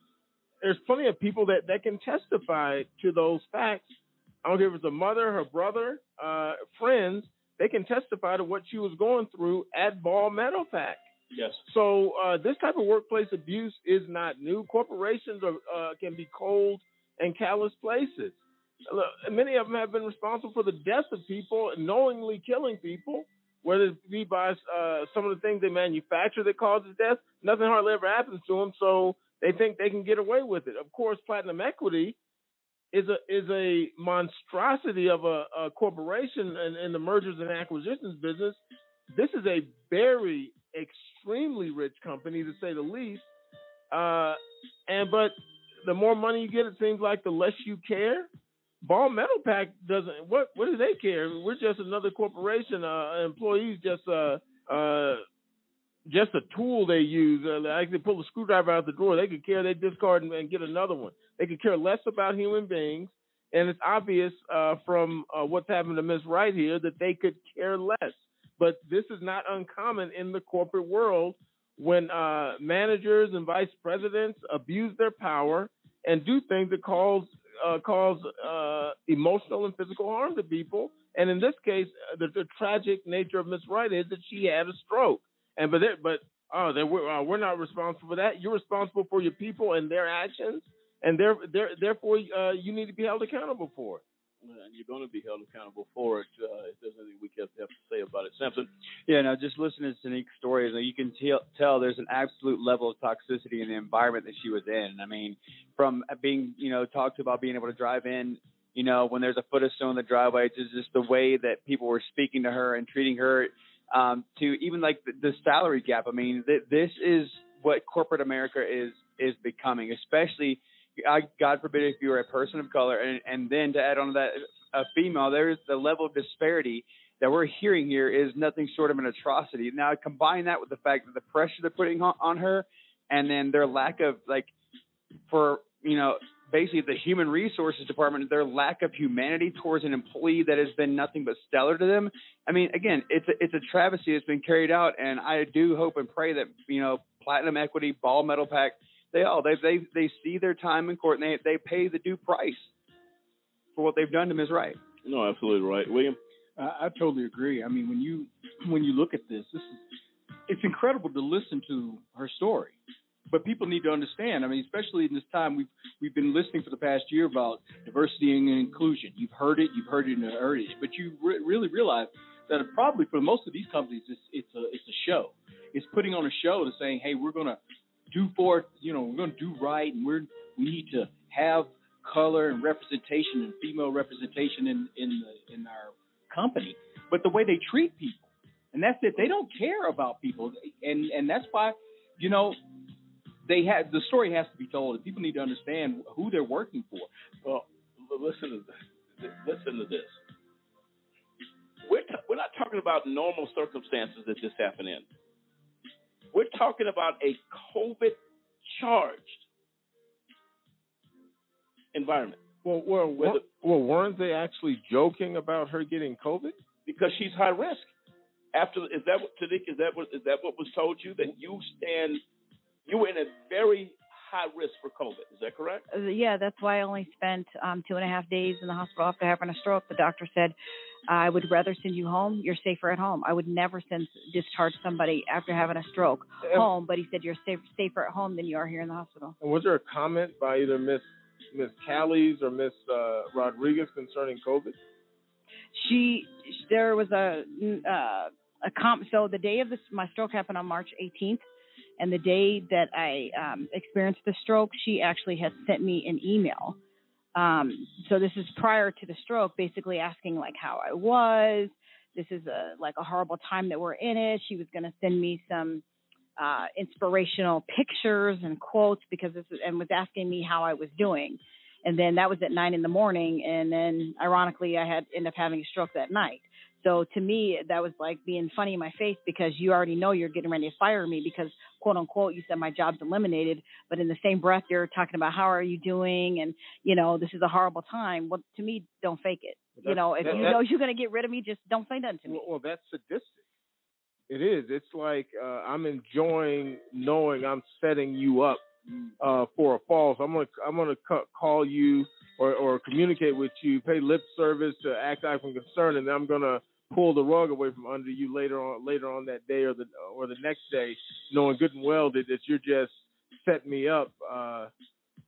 there's plenty of people that, that can testify to those facts. I don't care if it's a mother, her brother, uh, friends, they can testify to what she was going through at Ball Metalpack. Yes. So uh, this type of workplace abuse is not new. Corporations are, uh, can be cold and callous places. Look, many of them have been responsible for the deaths of people, knowingly killing people. Whether it be by uh, some of the things they manufacture that causes death, nothing hardly ever happens to them. So they think they can get away with it. Of course, Platinum Equity is a is a monstrosity of a, a corporation in, in the mergers and acquisitions business. This is a very extremely rich company to say the least. Uh, and but the more money you get, it seems like the less you care. Ball Metalpack doesn't. What what do they care? We're just another corporation. Uh, employees just uh uh just a tool they use. Uh, like they pull a screwdriver out the drawer. They could care. They discard and, and get another one. They could care less about human beings. And it's obvious uh, from uh, what's happened to Miss Wright here that they could care less. But this is not uncommon in the corporate world when uh, managers and vice presidents abuse their power and do things that cause uh, cause uh, emotional and physical harm to people. And in this case, uh, the, the tragic nature of Miss Wright is that she had a stroke. And but it, but oh, we're uh, we're not responsible for that. You're responsible for your people and their actions, and there there therefore uh, you need to be held accountable for it. And you're going to be held accountable for it. Uh, if there's anything we have have to say about it, Samson. Yeah, now just listening to Tanique's stories, you can tell, tell there's an absolute level of toxicity in the environment that she was in. I mean, from being, you know, talked about being able to drive in, you know, when there's a foot of snow in the driveway, to just the way that people were speaking to her and treating her, um, to even like the, the salary gap. I mean, th- this is what corporate America is is becoming, especially I, God forbid if you're a person of color, and, and then to add on to that, a female, there's the level of disparity that we're hearing here is nothing short of an atrocity. Now combine that with the fact that the pressure they're putting on, on her, and then their lack of like, for you know, basically the human resources department, their lack of humanity towards an employee that has been nothing but stellar to them. I mean, again, it's a, it's a travesty that's been carried out, and I do hope and pray that you know, Platinum Equity, Ball Metalpack they all they they they see their time in court and they they pay the due price for what they've done to Ms. Wright. No, absolutely right, William. I, I totally agree. I mean, when you when you look at this, this is it's incredible to listen to her story. But people need to understand. I mean, especially in this time, we've we've been listening for the past year about diversity and inclusion. You've heard it, you've heard it and heard it, but you re- really realize that probably for most of these companies, it's it's a it's a show. It's putting on a show to saying, hey, we're gonna do for you know we're going to do right and we're we need to have color and representation and female representation in in the in our company. But the way they treat people and that's it. They don't care about people. And and that's why you know they have the story has to be told. People need to understand who they're working for. Well listen to this. listen to this. We're, t- we're not talking about normal circumstances that this happened in we're talking about a COVID charged environment. Well, well, well, well, weren't they actually joking about her getting COVID? Because she's high risk. After is that what Tanique, is that what is that what was told you that you stand you were in a very high risk for COVID. Is that correct? Uh, yeah, that's why I only spent um, two and a half days in the hospital after having a stroke. The doctor said I would rather send you home. You're safer at home. I would never send discharge somebody after having a stroke home, but he said you're safe, safer at home than you are here in the hospital. And was there a comment by either Miss Miss Callies or Miss uh, Rodriguez concerning COVID? She there was a uh, a comp. So the day of this, my stroke happened on March 18th, and the day that I um, experienced the stroke, she actually had sent me an email um, so this is prior to the stroke, basically asking like how I was. This is a like a horrible time that we're in it. She was going to send me some uh, inspirational pictures and quotes because this is, and was asking me how I was doing. And then that was at nine in the morning. And then ironically, I had ended up having a stroke that night. So to me, that was like being funny in my face because you already know you're getting ready to fire me because quote unquote you said my job's eliminated, but in the same breath you're talking about how are you doing and you know this is a horrible time. Well, to me, don't fake it. you know, if that, you know you're gonna get rid of me, just don't say nothing to me. Well, well that's sadistic. It is. It's like uh, I'm enjoying knowing I'm setting you up uh, for a fall. So I'm gonna I'm gonna c- call you or, or communicate with you, pay lip service to act like I'm concerned, and I'm gonna pull the rug away from under you later on later on that day or the or the next day, knowing good and well that, that you're just setting me up uh,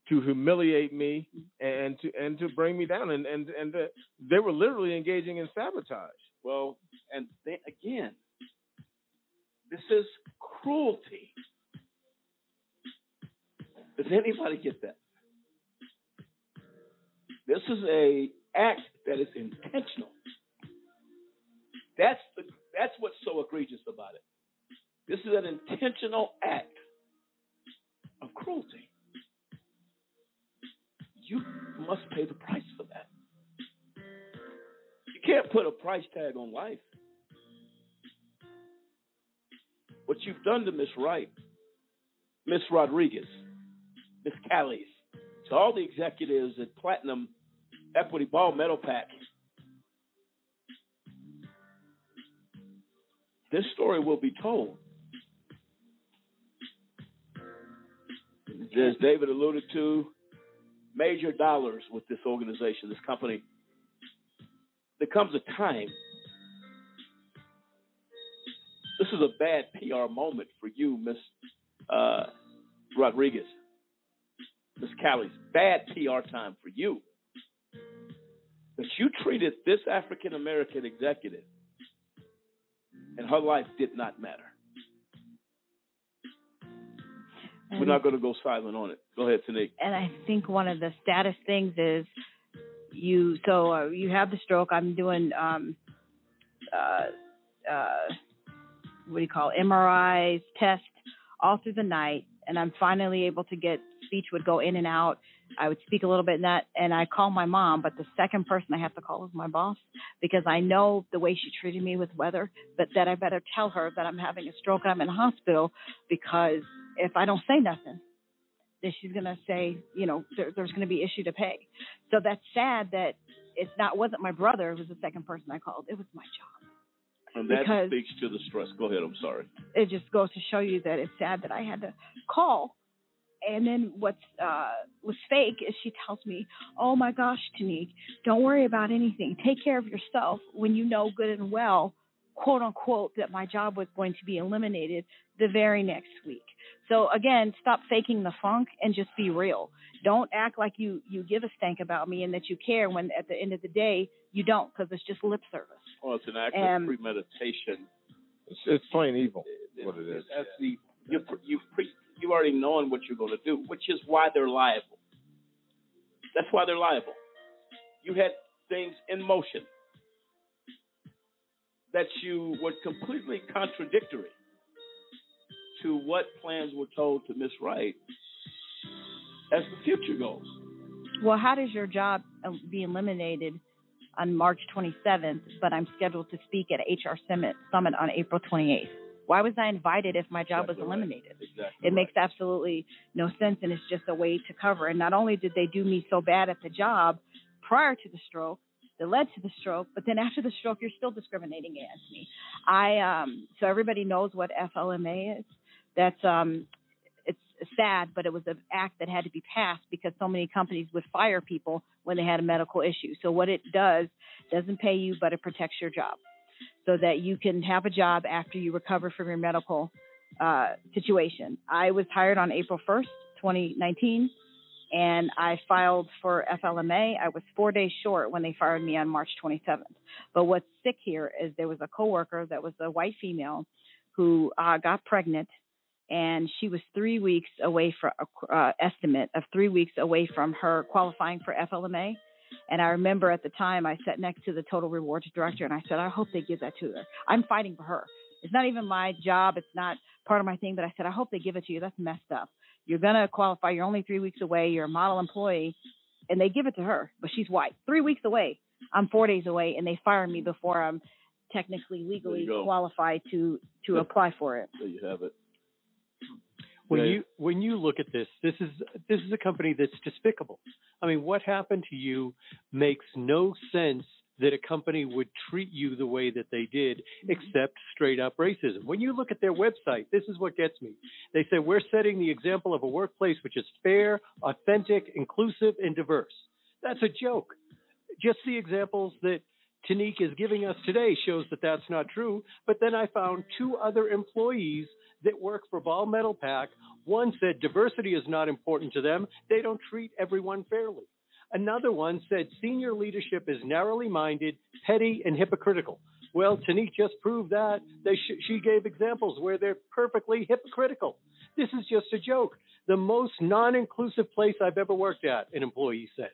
to humiliate me and to and to bring me down and and and they were literally engaging in sabotage. Well, and they, again, This is cruelty. Does anybody get that? This is a act that is intentional. That's that's what's so egregious about it. This is an intentional act of cruelty. You must pay the price for that. You can't put a price tag on life. What you've done to Miss Wright, Miss Rodriguez, Miss Callies, to all the executives at Platinum Equity Ball Metalpack. This story will be told. As David alluded to, major dollars with this organization, this company. There comes a time. This is a bad PR moment for you, Miss uh, Rodriguez, Miss Callies. Bad PR time for you. But you treated this African American executive, and her life did not matter. We're not going to go silent on it. Go ahead, Tanique. and I think one of the status things is you. So uh, you have the stroke. I'm doing um, uh, uh, what do you call it? MRIs, tests all through the night, and I'm finally able to get speech would go in and out. I would speak a little bit in that, and I call my mom. But the second person I have to call is my boss because I know the way she treated me with weather. But that I better tell her that I'm having a stroke and I'm in the hospital because if I don't say nothing, then she's gonna say, you know, there, there's gonna be issue to pay. So that's sad that it's not wasn't my brother. It was the second person I called. It was my job. And that Because- speaks to the stress. Go ahead. I'm sorry. It just goes to show you that it's sad that I had to call. And then what's uh was fake is she tells me, "Oh my gosh, Tanique, don't worry about anything. Take care of yourself." When you know good and well, quote unquote, that my job was going to be eliminated the very next week. So again, stop faking the funk and just be real. Don't act like you you give a stank about me and that you care when at the end of the day you don't because it's just lip service. Well, it's an act Um, of premeditation. It's, it's plain evil. What it is. That's the you you pre, you already knowing what you're going to do, which is why they're liable. That's why they're liable. You had things in motion that you were completely contradictory to what plans were told to Miss Wright as the future goes. Well, how does your job uh, be eliminated on March 27th, but I'm scheduled to speak at HR Summit, Summit on April 28th? Why was I invited if my job was eliminated? Exactly. It makes absolutely no sense, and it's just a way to cover. And not only did they do me so bad at the job prior to the stroke, that led to the stroke, but then after the stroke, you're still discriminating against me. I um so everybody knows what FLMA is. That's um it's sad, but it was an act that had to be passed because so many companies would fire people when they had a medical issue. So what it does doesn't pay you, but it protects your job, so that you can have a job after you recover from your medical uh, situation. I was hired on April 1st, 2019, and I filed for FLMA. I was four days short when they fired me on March 27th. But what's sick here is there was a coworker that was a white female who uh, got pregnant, and she was three weeks away from uh, estimate of three weeks away from her qualifying for FLMA. And I remember at the time I sat next to the total rewards director and I said, I hope they give that to her. I'm fighting for her. It's not even my job. It's not part of my thing, but I said, I hope they give it to you. That's messed up. You're going to qualify. You're only three weeks away. You're a model employee. And they give it to her, but she's white. Three weeks away. I'm four days away, and they fire me before I'm technically legally qualified to to apply for it. There you have it. When you when you look at this, this is this is a company that's despicable. I mean, what happened to you makes no sense that a company would treat you the way that they did, mm-hmm. except straight up racism. When you look at their website, this is what gets me. They say we're setting the example of a workplace which is fair, authentic, inclusive, and diverse. That's a joke. Just the examples that Tanique is giving us today shows that that's not true. But then I found two other employees that work for Ball Metalpack. One said diversity is not important to them. They don't treat everyone fairly. Another one said senior leadership is narrowly minded, petty, and hypocritical. Well, Tanique just proved that. Sh- she gave examples where they're perfectly hypocritical. This is just a joke. The most non-inclusive place I've ever worked at, an employee said.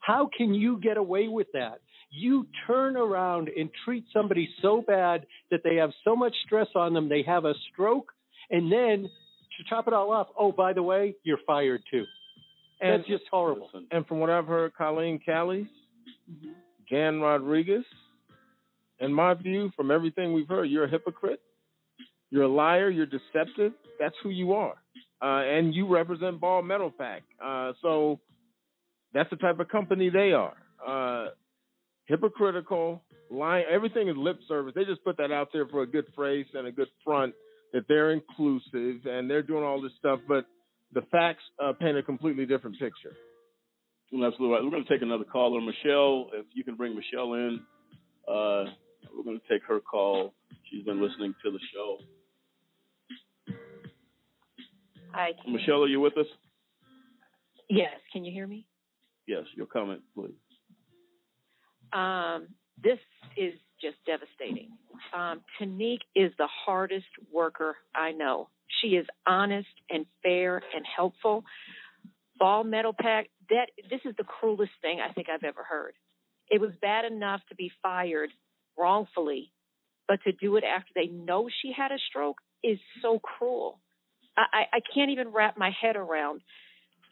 How can you get away with that? You turn around and treat somebody so bad that they have so much stress on them, they have a stroke, and then to top it all off, oh, by the way, you're fired too. And- That's just horrible. And from what I've heard, Colleen Callies, Jan Rodriguez, in my view, from everything we've heard, you're a hypocrite. You're a liar. You're deceptive. That's who you are. Uh, and you represent Ball Metalpack. Uh, so that's the type of company they are. Uh, hypocritical, lying. Everything is lip service. They just put that out there for a good phrase and a good front that they're inclusive and they're doing all this stuff. But the facts uh, paint a completely different picture. Absolutely right. We're going to take another caller. Michelle, if you can bring Michelle in, uh, we're going to take her call. She's been listening to the show. Hi. Can Michelle, are you with us? Yes. Can you hear me? Yes, your comment, please. Um, this is just devastating. Um, Tanique is the hardest worker I know. She is honest and fair and helpful. Ball Metalpack, that this is the cruelest thing I think I've ever heard. It was bad enough to be fired wrongfully, but to do it after they know she had a stroke is so cruel. I, I, can't even wrap my head around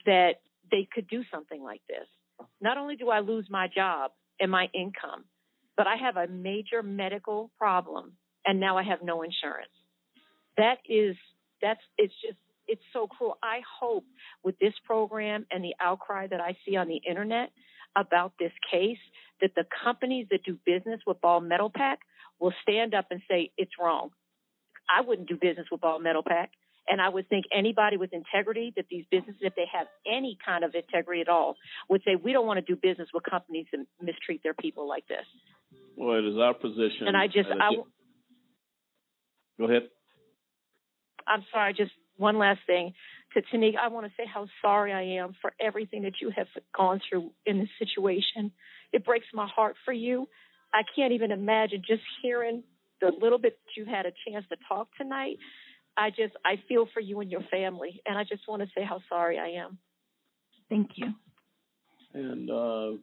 that they could do something like this. Not only do I lose my job and my income, but I have a major medical problem and now I have no insurance. That is, that's, it's just, it's so cruel. I hope with this program and the outcry that I see on the internet about this case that the companies that do business with Ball Metalpack will stand up and say it's wrong. I wouldn't do business with Ball Metalpack. And I would think anybody with integrity that these businesses, if they have any kind of integrity at all, would say we don't want to do business with companies that mistreat their people like this. Well, it is our position. And I just, I, go ahead. I'm sorry, just one last thing to Tanique. I want to say how sorry I am for everything that you have gone through in this situation. It breaks my heart for you. I can't even imagine just hearing the little bit that you've had a chance to talk tonight. I just, I feel for you and your family, and I just want to say how sorry I am. Thank you. And uh,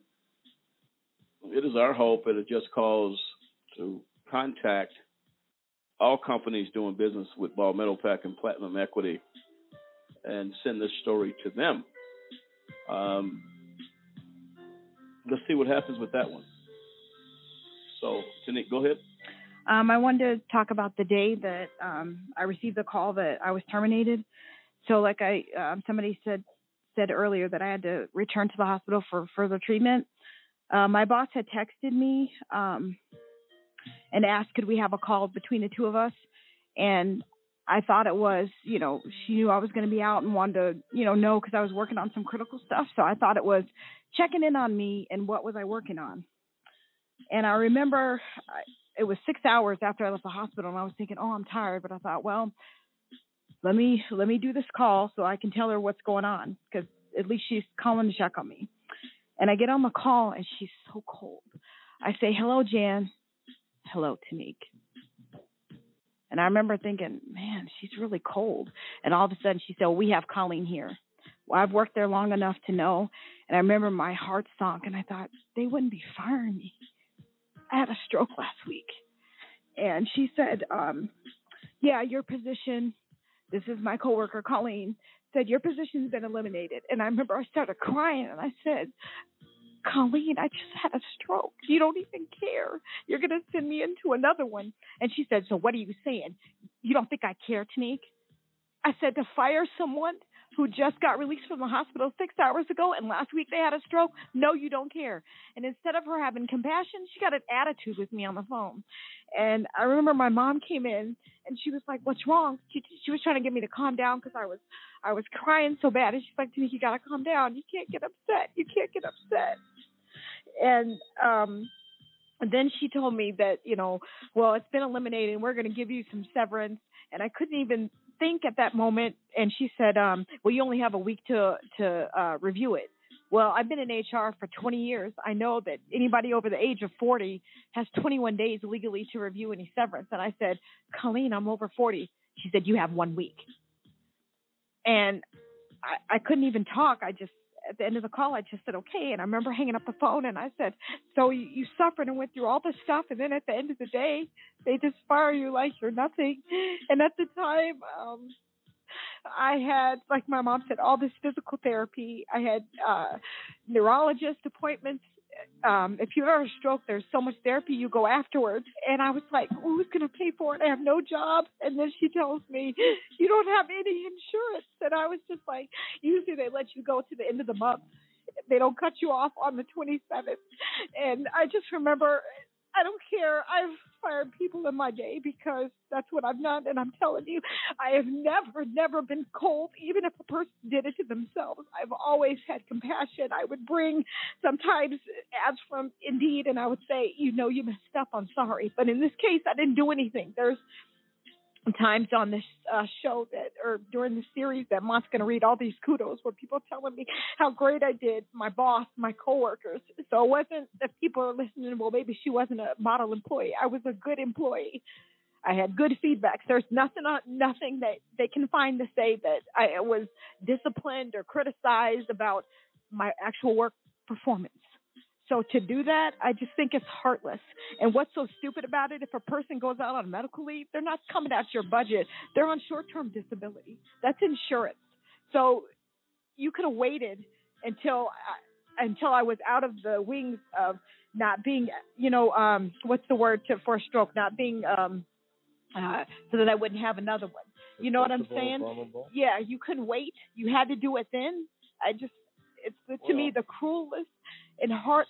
it is our hope that it just calls to contact all companies doing business with Ball Metalpack and Platinum Equity and send this story to them. Um, let's see what happens with that one. So, Tanique, go ahead. Um, I wanted to talk about the day that um, I received the call that I was terminated. So, like I, um, somebody said said earlier that I had to return to the hospital for further treatment. Uh, my boss had texted me um, and asked, could we have a call between the two of us? And I thought it was, you know, she knew I was going to be out and wanted to, you know, know because I was working on some critical stuff. So I thought it was checking in on me and what was I working on. And I remember it was six hours after I left the hospital, and I was thinking, oh, I'm tired. But I thought, well, let me let me do this call so I can tell her what's going on because at least she's calling to check on me. And I get on the call, and she's so cold. I say, hello, Jan. Hello, Tanique. And I remember thinking, man, she's really cold. And all of a sudden, she said, well, we have Colleen here. Well, I've worked there long enough to know. And I remember my heart sunk, and I thought, they wouldn't be firing me. I had a stroke last week. And she said, um, yeah, your position, this is my coworker, Colleen, said, your position's been eliminated. And I remember I started crying and I said, Colleen, I just had a stroke. You don't even care. You're going to send me into another one. And she said, So what are you saying? You don't think I care, Tanique? I said, To fire someone who just got released from the hospital six hours ago and last week they had a stroke? No, you don't care. And instead of her having compassion, she got an attitude with me on the phone. And I remember my mom came in and she was like, "What's wrong?" She she was trying to get me to calm down because I was I was crying so bad. And she's like, "Tanique, you gotta calm down. You can't get upset. You can't get upset." And um and then she told me that, you know, well, it's been eliminated we're going to give you some severance. And I couldn't even think at that moment. And she said, um, well, you only have a week to, to, uh, review it. Well, I've been in HR for 20 years. I know that anybody over the age of 40 has 21 days legally to review any severance. And I said, Colleen, I'm over 40. She said, You have one week. And I, I couldn't even talk. I just, at the end of the call, I just said, Okay. And I remember hanging up the phone and I said, So you, you suffered and went through all this stuff. And then at the end of the day, they just fire you like you're nothing. And at the time, um, I had, like my mom said, all this physical therapy. I had uh, neurologist appointments. Um, if you have a stroke, there's so much therapy you go afterwards. And I was like, who's going to pay for it? I have no job. And then she tells me, you don't have any insurance. And I was just like, usually they let you go to the end of the month. They don't cut you off on the 27th. And I just remember I don't care. I've fired people in my day because that's what I've done. And I'm telling you, I have never, never been cold, even if a person did it to themselves. I've always had compassion. I would bring sometimes ads from Indeed and I would say, you know, you messed up. I'm sorry. But in this case, I didn't do anything. There's times on this uh, show that or during the series that Mont's going to read all these kudos where people telling me how great I did, my boss, my coworkers. So it wasn't that people are listening. Well, maybe she wasn't a model employee. I was a good employee. I had good feedbacks. There's nothing nothing that they can find to say that I was disciplined or criticized about my actual work performance. So to do that, I just think it's heartless. And what's so stupid about it? If a person goes out on medical leave, they're not coming out your budget. They're on short-term disability. That's insurance. So you could have waited until I, until I was out of the wings of not being, you know, um, what's the word to, for a stroke? Not being, um, uh, so that I wouldn't have another one. You know what I'm saying? vulnerable. Yeah, you couldn't wait. You had to do it then. I just, it's the, to me the cruelest and hard,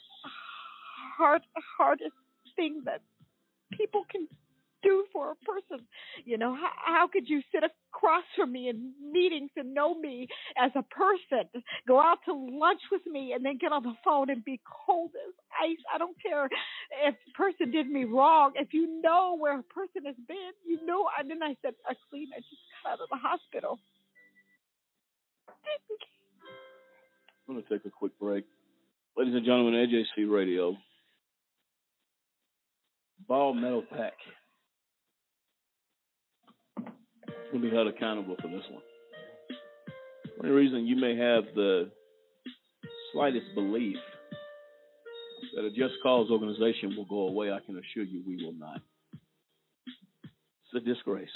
hard, hardest thing that people can do for a person. You know, how, how could you sit across from me in meetings and know me as a person, go out to lunch with me, and then get on the phone and be cold as ice? I don't care if the person did me wrong. If you know where a person has been, you know. And then I said, Arlene, I just got out of the hospital. I'm going to take a quick break. Ladies and gentlemen, AJC Radio. Ball Metalpack. Going to be held accountable for this one. For any reason you may have the slightest belief that a Just Cause organization will go away, I can assure you we will not. It's a disgrace.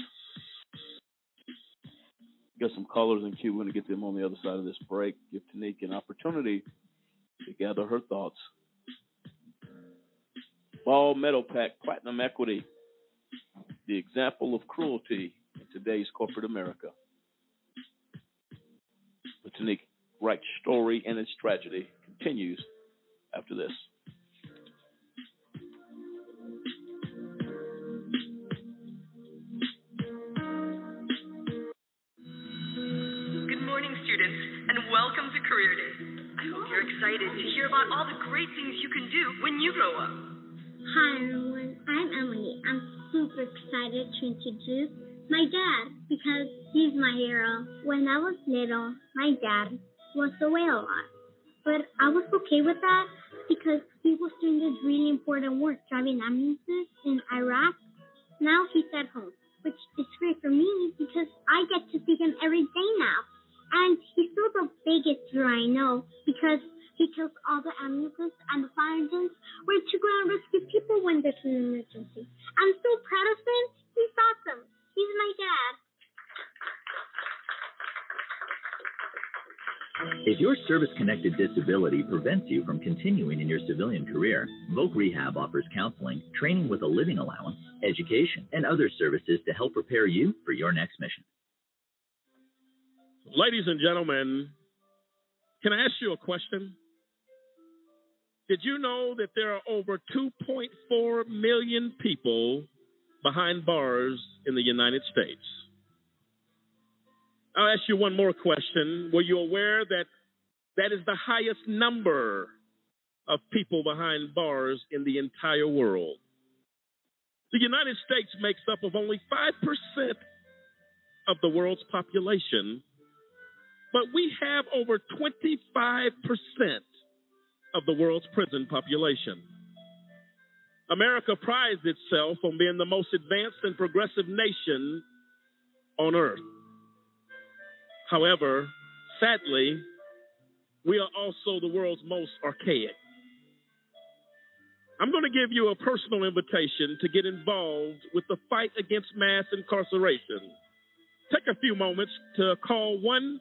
Got some callers in queue. We're going to get them on the other side of this break. Give Tanique an opportunity to gather her thoughts. Ball Metalpack Platinum Equity, the example of cruelty in today's corporate America. The Tanique Wright story and its tragedy continues after this. Good morning, students, and welcome to Career Day. I hope you're excited to hear about all the great things you can do when you grow up. Hi everyone, I'm Emily. I'm super excited to introduce my dad because he's my hero. When I was little, my dad was away a lot, but I was okay with that because he was doing this really important work driving ambulances in Iraq. Now he's at home, which is great for me because I get to see him every day now. And he's still the biggest hero I know because he took all the ambulances and the fire engines where to go and rescue people when there's an emergency. I'm so proud of him. He's awesome. He's my dad. If your service connected disability prevents you from continuing in your civilian career, Voc Rehab offers counseling, training with a living allowance, education, and other services to help prepare you for your next mission. Ladies and gentlemen, can I ask you a question? Did you know that there are over 2.4 million people behind bars in the United States? I'll ask you one more question. Were you aware that that is the highest number of people behind bars in the entire world? The United States makes up of only 5% of the world's population, but we have over 25% of the world's prison population. America prides itself on being the most advanced and progressive nation on earth. However, sadly, we are also the world's most archaic. I'm going to give you a personal invitation to get involved with the fight against mass incarceration. Take a few moments to call 1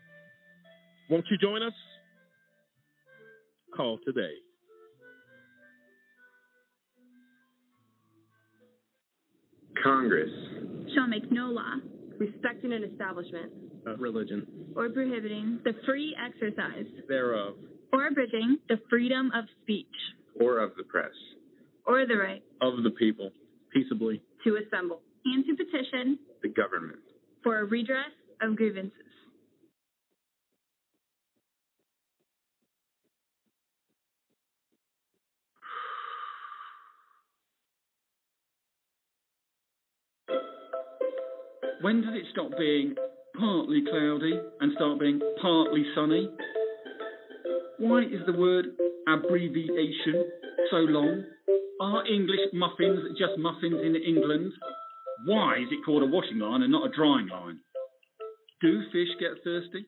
Won't you join us? Call today. Congress. shall make no law respecting an establishment Of religion. or prohibiting the free exercise Thereof. or abridging the freedom of speech Or of the press. or the right Of the people. Peaceably. to assemble and to petition The government. for a redress of grievances. When does it stop being partly cloudy and start being partly sunny? Why is the word abbreviation so long? Are English muffins just muffins in England? Why is it called a washing line and not a drying line? Do fish get thirsty?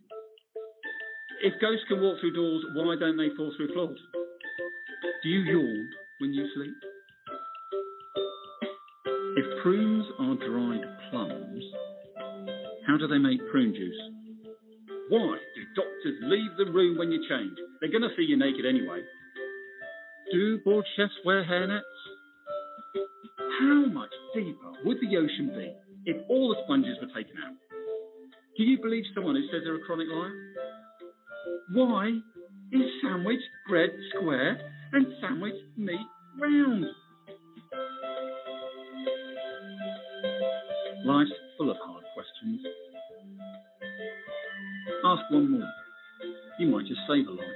If ghosts can walk through doors, why don't they fall through floors? Do you yawn when you sleep? If prunes are dried plums, how do they make prune juice? Why do doctors leave the room when you change? They're going to see you naked anyway. Do board chefs wear hairnets? How much deeper would the ocean be if all the sponges were taken out? Do you believe someone who says they're a chronic liar? Why is sandwich bread square and sandwich meat round? Life's full of hard questions. Ask one more. You might just save a life.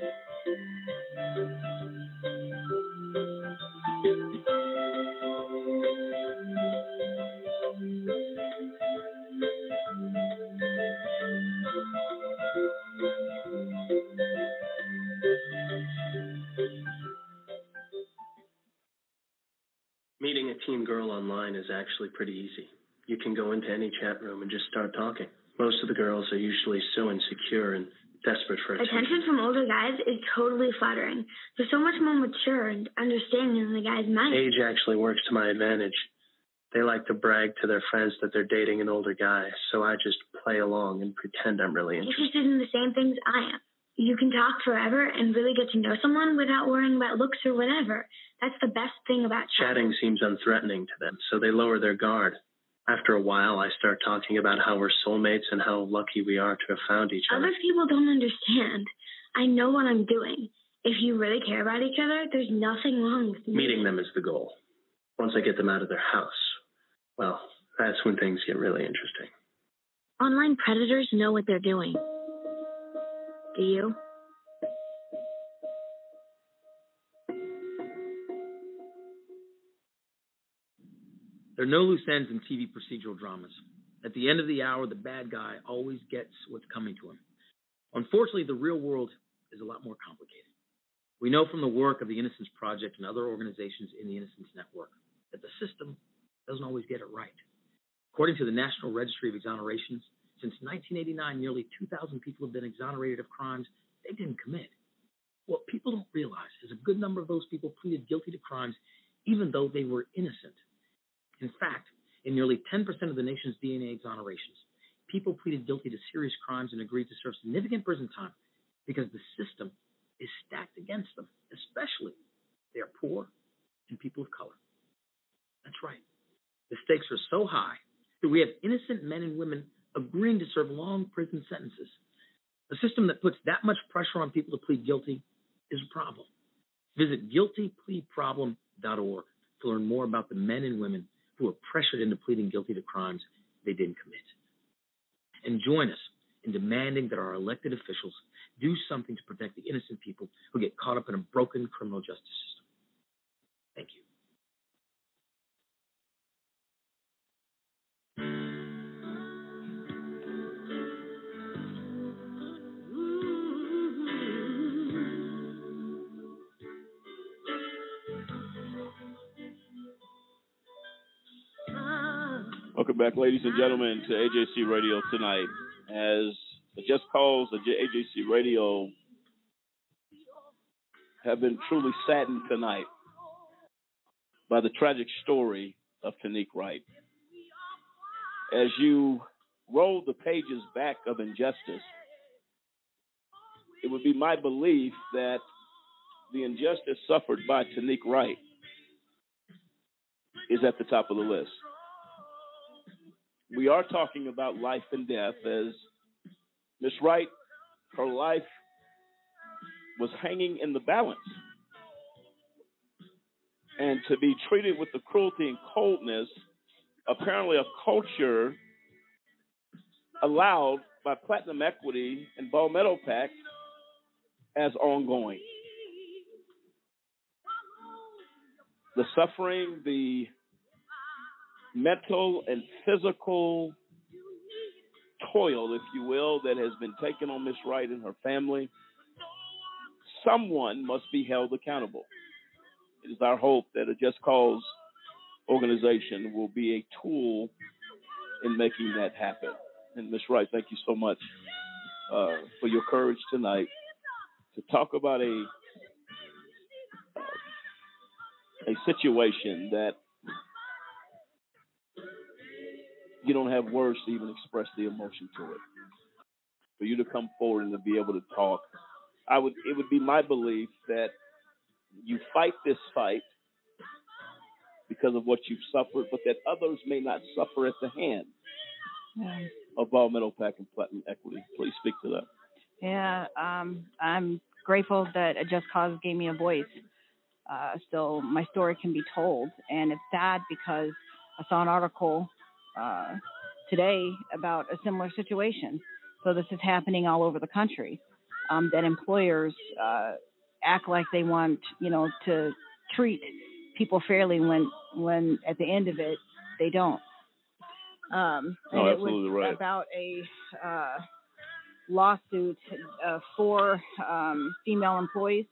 Meeting a teen girl online is actually pretty easy. Into any chat room and just start talking. Most of the girls are usually so insecure and desperate for attention. Attention from older guys is totally flattering. They're so much more mature and understanding than the guys my age. Age actually works to my advantage. They like to brag to their friends that they're dating an older guy, so I just play along and pretend I'm really interested. Interested in the same things I am. You can talk forever and really get to know someone without worrying about looks or whatever. That's the best thing about chatting. Chatting seems unthreatening to them, so they lower their guard. After a while, I start talking about how we're soulmates and how lucky we are to have found each other. Other people don't understand. I know what I'm doing. If you really care about each other, there's nothing wrong with me. Meeting them is the goal. Once I get them out of their house, well, that's when things get really interesting. Online predators know what they're doing. Do you? There are no loose ends in TV procedural dramas. At the end of the hour, the bad guy always gets what's coming to him. Unfortunately, the real world is a lot more complicated. We know from the work of the Innocence Project and other organizations in the Innocence Network that the system doesn't always get it right. According to the National Registry of Exonerations, since 1989, nearly 2,000 people have been exonerated of crimes they didn't commit. What people don't realize is a good number of those people pleaded guilty to crimes even though they were innocent. In fact, in nearly 10% of the nation's DNA exonerations, people pleaded guilty to serious crimes and agreed to serve significant prison time because the system is stacked against them, especially they are poor and people of color. That's right. The stakes are so high that we have innocent men and women agreeing to serve long prison sentences. A system that puts that much pressure on people to plead guilty is a problem. Visit guiltypleaproblem.org to learn more about the men and women who are pressured into pleading guilty to crimes they didn't commit. And join us in demanding that our elected officials do something to protect the innocent people who get caught up in a broken criminal justice system. Thank you. Welcome back, ladies and gentlemen, to AJC Radio tonight. As the Just Cause of AJC Radio have been truly saddened tonight by the tragic story of Tanique Wright. As you roll the pages back of injustice, it would be my belief that the injustice suffered by Tanique Wright is at the top of the list. We are talking about life and death as Miss Wright, her life was hanging in the balance. And to be treated with the cruelty and coldness, apparently a culture allowed by Platinum Equity and Ball Metalpack as ongoing. The suffering, the mental and physical toil, if you will, that has been taken on Miss Wright and her family, someone must be held accountable. It is our hope that a Just Cause organization will be a tool in making that happen. And Miss Wright, thank you so much uh, for your courage tonight to talk about a a situation that you don't have words to even express the emotion to it. For you to come forward and to be able to talk, I would it would be my belief that you fight this fight because of what you've suffered, but that others may not suffer at the hand Yeah. of Ball Metalpack and Platinum Equity. Please speak to that. Yeah, um, I'm grateful that a Just Cause gave me a voice. Uh, so my story can be told, and it's sad because I saw an article uh, today about a similar situation. So this is happening all over the country. Um, that employers uh, act like they want, you know, to treat people fairly when when at the end of it they don't. Um, Oh, and it was right. about a uh, lawsuit of four um, female employees,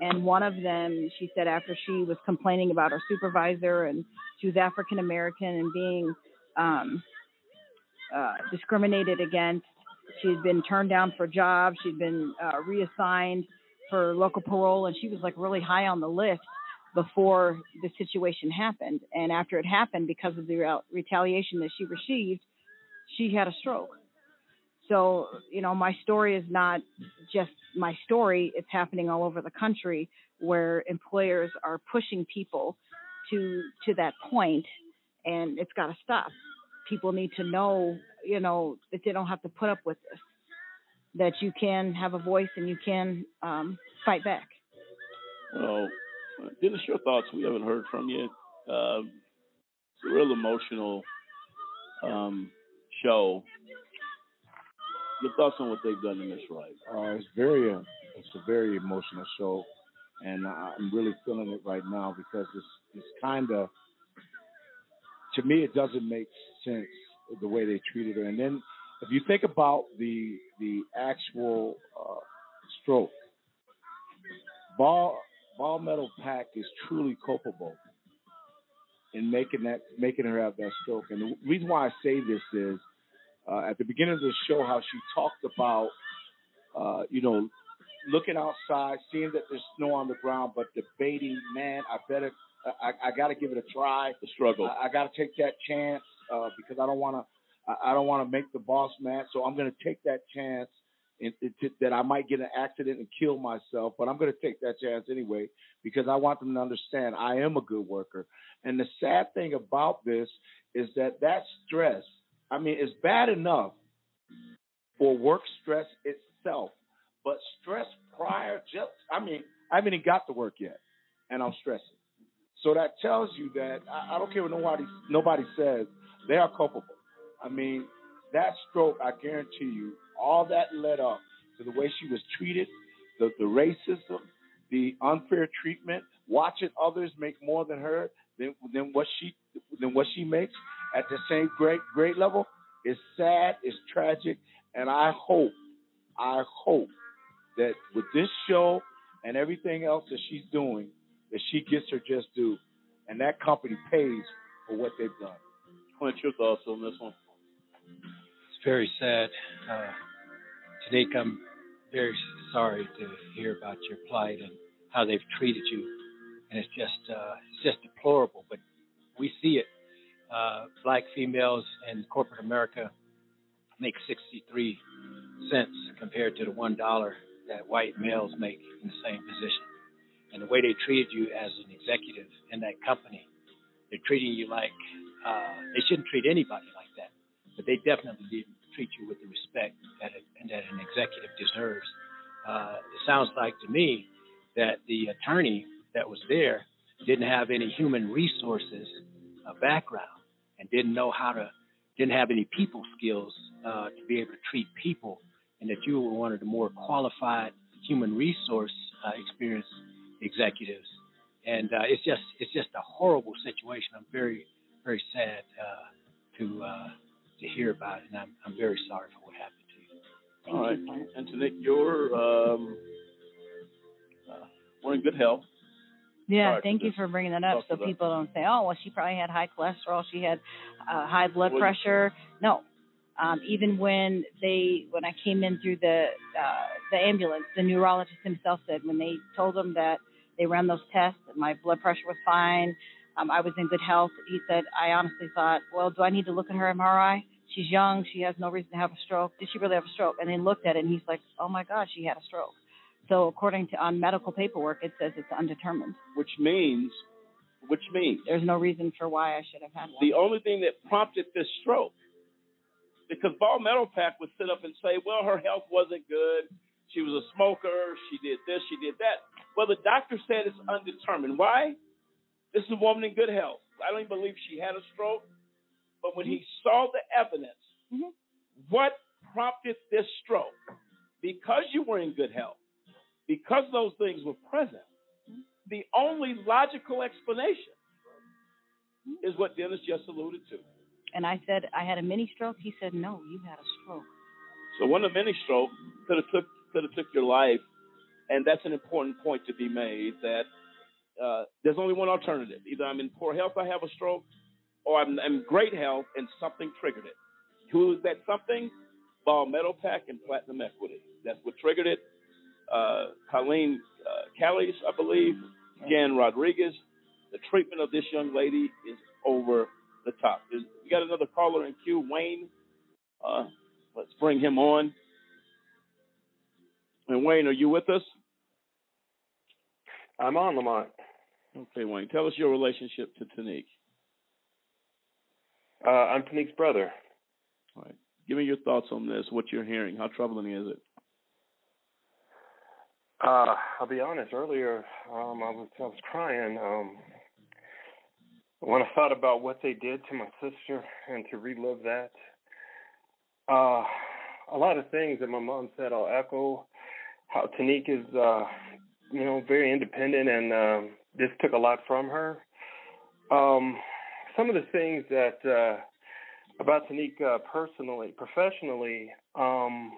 and one of them, she said, after she was complaining about her supervisor and she was African American and being um, uh, discriminated against, she'd been turned down for jobs, she'd been uh, reassigned for local parole, and she was like really high on the list before the situation happened. And after it happened, because of the re- retaliation that she received, she had a stroke. So, you know, my story is not just my story, it's happening all over the country where employers are pushing people to to that point and it's got to stop. People need to know, you know, that they don't have to put up with this. That you can have a voice and you can um, fight back. Well, Dennis, your thoughts? We haven't heard from you. Uh, it's a real emotional um, show. Your thoughts on what they've done in this Wright? Uh, it's very, uh, it's a very emotional show, and I'm really feeling it right now because it's it's kind of, to me, it doesn't make sense the way they treated her. And then if you think about the the actual uh, stroke, ball ball metal pack is truly culpable in making that making her have that stroke. And the reason why I say this is uh, at the beginning of the show how she talked about uh, you know looking outside, seeing that there's snow on the ground, but debating, man, I better I, I got to give it a try. The struggle. I, I got to take that chance uh, because I don't want to. I, I don't want to make the boss mad, so I'm going to take that chance in, in, to, that I might get an accident and kill myself. But I'm going to take that chance anyway because I want them to understand I am a good worker. And the sad thing about this is that that stress. I mean, it's bad enough for work stress itself, but stress prior. Just I mean, I haven't even got to work yet, and I'm stressing. So that tells you that I, I don't care what nobody nobody says, they are culpable. I mean, that stroke, I guarantee you, all that led up to the way she was treated, the, the racism, the unfair treatment, watching others make more than her than, than what she than what she makes at the same great grade level is sad, it's tragic, and I hope, I hope that with this show and everything else that she's doing, that she gets her just due, and that company pays for what they've done. Clint, your thoughts on this one? It's very sad. Uh, Tanique, I'm very sorry to hear about your plight and how they've treated you, and it's just uh, it's just deplorable. But we see it. Uh, black females in corporate America make 63 cents compared to the one dollar that white males make in the same position. And the way they treated you as an executive in that company, they're treating you like uh, they shouldn't treat anybody like that, but they definitely didn't treat you with the respect that it, that an executive deserves. Uh, it sounds like to me that the attorney that was there didn't have any human resources uh, background and didn't know how to didn't have any people skills uh, to be able to treat people, and that you were one of the more qualified human resource uh, experience executives. And uh, it's just it's just a horrible situation. I'm very very sad uh, to uh, to hear about it, and I'm I'm very sorry for what happened to you. All right, and Tanique, you're um, uh, we're in good health. Yeah, Sorry, thank you for bringing that up so about- people don't say, oh, well, she probably had high cholesterol, she had uh, high blood Well, pressure. No. Um, even when they, when I came in through the uh, the ambulance, the neurologist himself said when they told him that they ran those tests, my blood pressure was fine, um, I was in good health. He said, I honestly thought, well, do I need to look at her MRI? She's young, she has no reason to have a stroke. Did she really have a stroke? And then looked at it, and he's like, oh my gosh, she had a stroke. So according to on medical paperwork, it says it's undetermined. which means, which means There's no reason for why I should have had one. the only thing that prompted this stroke, because Ball Metalpack would sit up and say, well, her health wasn't good. She was a smoker. She did this. She did that. Well, the doctor said it's undetermined. Why? This is a woman in good health. I don't even believe she had a stroke. But when he mm-hmm. saw the evidence, mm-hmm. what prompted this stroke? Because you were in good health, because those things were present, mm-hmm. the only logical explanation is what Dennis just alluded to. And I said I had a mini stroke. He said, no, you had a stroke. So one of many stroke could have took could have took your life, and that's an important point to be made. That uh, there's only one alternative: either I'm in poor health, I have a stroke, or I'm, in great health and something triggered it. Who is that something? Ball Metalpack and Platinum Equity. That's what triggered it. Uh, Colleen uh, Callis, I believe, Jan Rodriguez. The treatment of this young lady is over the top. We got another caller in queue, Wayne. Uh, let's bring him on. And Wayne, are you with us? I'm on Lamont. Okay, Wayne, tell us your relationship to Tanique. Uh, I'm Tanique's brother. All right. Give me your thoughts on this, what you're hearing. How troubling is it? Uh, I'll be honest. Earlier, um, I was I was crying um, when I thought about what they did to my sister, and to relive that. Uh, a lot of things that my mom said, I'll echo. How Tanique is, uh, you know, very independent, and um, this took a lot from her. Um, some of the things that uh, about uh, personally, professionally, um,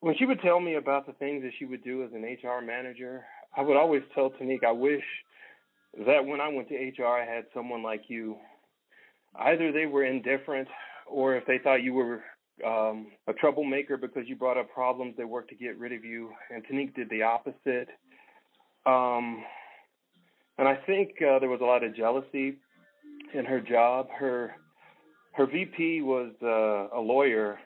when she would tell me about the things that she would do as an HR manager, I would always tell Tanique, I wish that when I went to HR, I had someone like you. Either they were indifferent, or if they thought you were um, a troublemaker because you brought up problems, they worked to get rid of you. And Tanique did the opposite. Um, and I think uh, there was a lot of jealousy in her job. Her her VP was uh, a lawyer,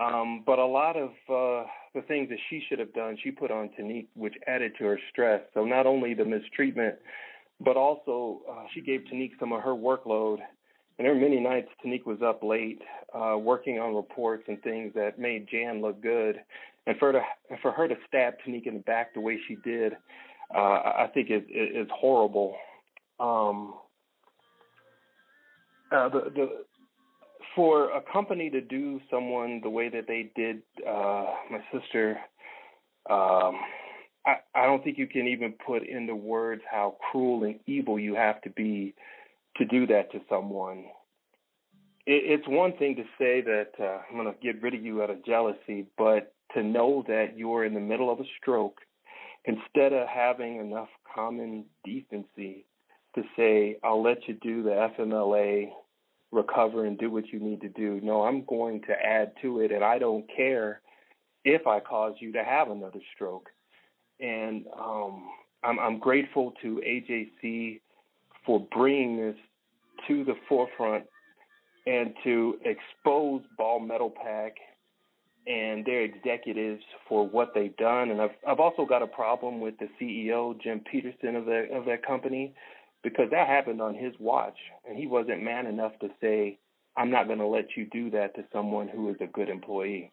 um, but a lot of uh, the things that she should have done, she put on Tanique, which added to her stress. So not only the mistreatment, but also uh, she gave Tanique some of her workload, And there were many nights Tanique was up late, uh, working on reports and things that made Jan look good. And for her to, for her to stab Tanique in the back the way she did, uh, I think is is horrible. Um, uh, the the for a company to do someone the way that they did uh, my sister, um, I, I don't think you can even put into words how cruel and evil you have to be to do that to someone. It, it's one thing to say that uh, I'm going to get rid of you out of jealousy, but to know that you're in the middle of a stroke, instead of having enough common decency to say, I'll let you do the FMLA, recover and do what you need to do. No, I'm going to add to it, and I don't care if I cause you to have another stroke. And um, I'm, I'm grateful to AJC for bringing this to the forefront and to expose Ball Metalpack and their executives for what they've done. And I've I've also got a problem with the CEO Jim Peterson of that of that company because that happened on his watch, and he wasn't man enough to say, "I'm not going to let you do that to someone who is a good employee."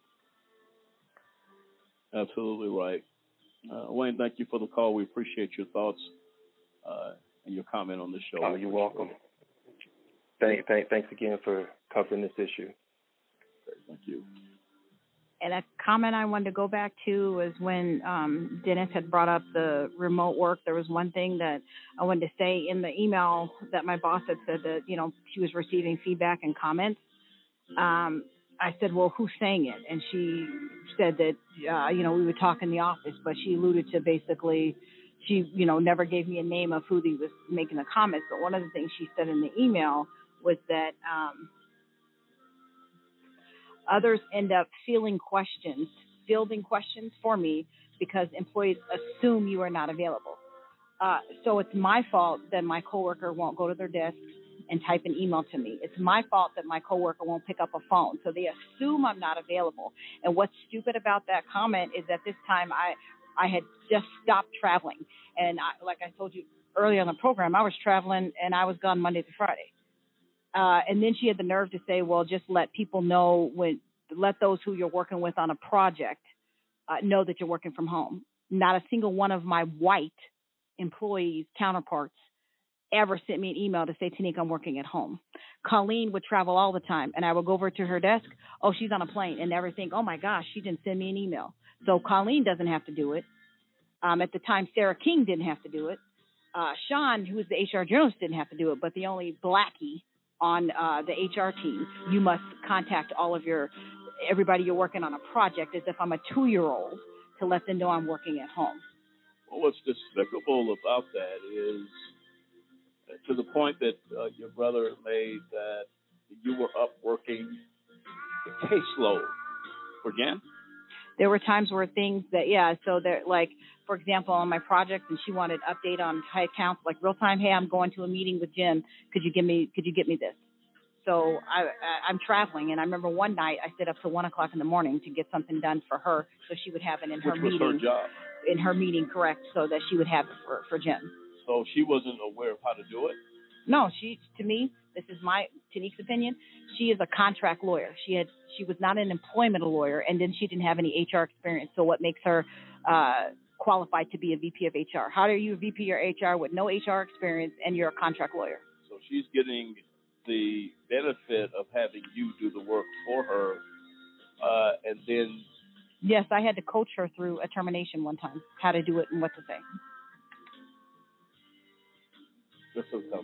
Absolutely right. Uh, Wayne, thank you for the call. We appreciate your thoughts uh, and your comment on the show. Oh, you're welcome. Thank, thank, thanks again for covering this issue. Thank you. And a comment I wanted to go back to was when um, Dennis had brought up the remote work. There was one thing that I wanted to say in the email that my boss had said that you know she was receiving feedback and comments. Um, I said, well, who's saying it? And she said that uh, you know we would talk in the office, but she alluded to basically she you know never gave me a name of who he was making the comments. But one of the things she said in the email was that. Um, others end up feeling questions, fielding questions for me because employees assume you are not available. Uh, so it's my fault that my coworker won't go to their desk and type an email to me. It's my fault that my coworker won't pick up a phone. So they assume I'm not available. And what's stupid about that comment is that this time I I had just stopped traveling, and I, like I told you earlier in the program, I was traveling and I was gone Monday to Friday. Uh, and then she had the nerve to say, well, just let people know when, let those who you're working with on a project uh, know that you're working from home. Not a single one of my white employees, counterparts, ever sent me an email to say, Tanique, I'm working at home. Colleen would travel all the time, and I would go over to her desk. Oh, she's on a plane, and never think, oh my gosh, she didn't send me an email. So Colleen doesn't have to do it. Um, at the time, Sarah King didn't have to do it. Uh, Sean, who was the HR generalist, didn't have to do it, but the only blackie on uh, the HR team, you must contact all of your everybody you're working on a project as if I'm a two year old to let them know I'm working at home. Well, what's despicable about that is to the point that uh, your brother made that you were up working the caseload for Jan. There were times where things that yeah, so they're like for example on my project and she wanted update on high accounts like real time. Hey, I'm going to a meeting with Jim. Could you give me could you get me this? So I, I I'm traveling, and I remember one night I stayed up till one o'clock in the morning to get something done for her, so she would have it in her Which was meeting. her job. In her meeting, correct, so that she would have it for for Jim. So she wasn't aware of how to do it. No, she to me, this is my Tanique's opinion. She is a contract lawyer. She had she was not an employment lawyer, and then she didn't have any HR experience. So what makes her uh, qualified to be a VP of HR? How are you a VP or HR with no HR experience and you're a contract lawyer? So she's getting the benefit of having you do the work for her, uh, and then Yes, I had to coach her through a termination one time, how to do it and what to say. that's so tough.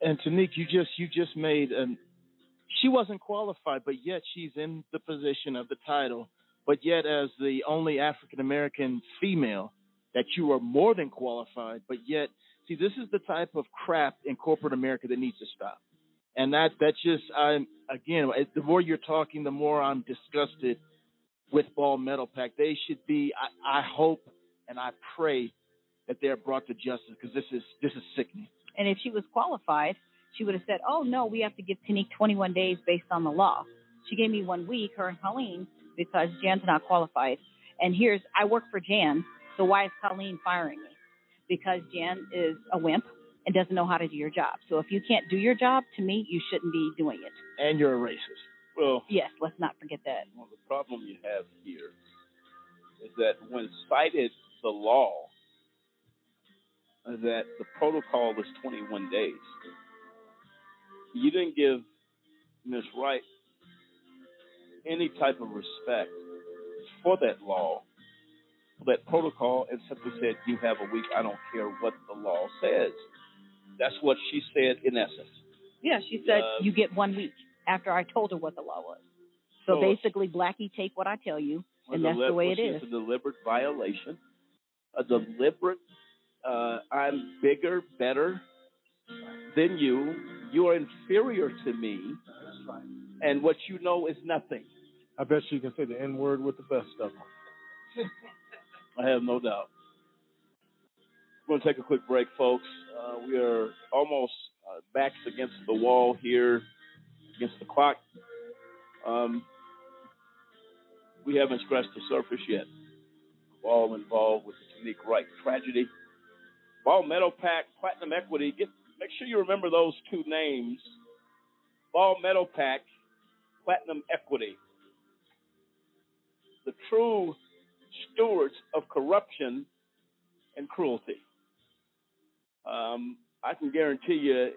And, Tanique, you just you just made an. She wasn't qualified, but yet she's in the position of the title. But yet, as the only African American female, that you are more than qualified. But yet, see, this is the type of crap in corporate America that needs to stop. And that that just I'm again, the more you're talking, the more I'm disgusted with Ball Metalpack. They should be. I, I hope and I pray that they're brought to justice because this is this is sickening. And if she was qualified, she would have said, "Oh no, we have to give Tanique 21 days based on the law." She gave me one week, her and Colleen, because Jan's not qualified. And here's I work for Jan, so why is Colleen firing me? Because Jan is a wimp and doesn't know how to do your job. So if you can't do your job, to me, you shouldn't be doing it. And you're a racist. Well, Yes, let's not forget that. well, the problem you have here is that when cited the law, that the protocol is 21 days. You didn't give Ms. Wright any type of respect for that law, for that protocol, and simply said, You have a week. I don't care what the law says. That's what she said in essence. Yeah, she said Uh, you get one week after I told her what the law was. So So- basically, Blackie, take what I tell you, and that's the way it is. a deliberate violation, a deliberate. Uh, I'm bigger, better than you. You are inferior to me, and what you know is nothing. I bet you can say the N word with the best of them. I have no doubt. We're going to take a quick break, folks. Uh, we are almost uh, backs against the wall here, against the clock. Um, we haven't scratched the surface yet. All involved with the Tanique Wright tragedy. Ball Metalpack, Platinum Equity. Get make sure you remember those two names. Ball Metalpack, Platinum Equity. The true stewards of corruption and cruelty. Um, I can guarantee you,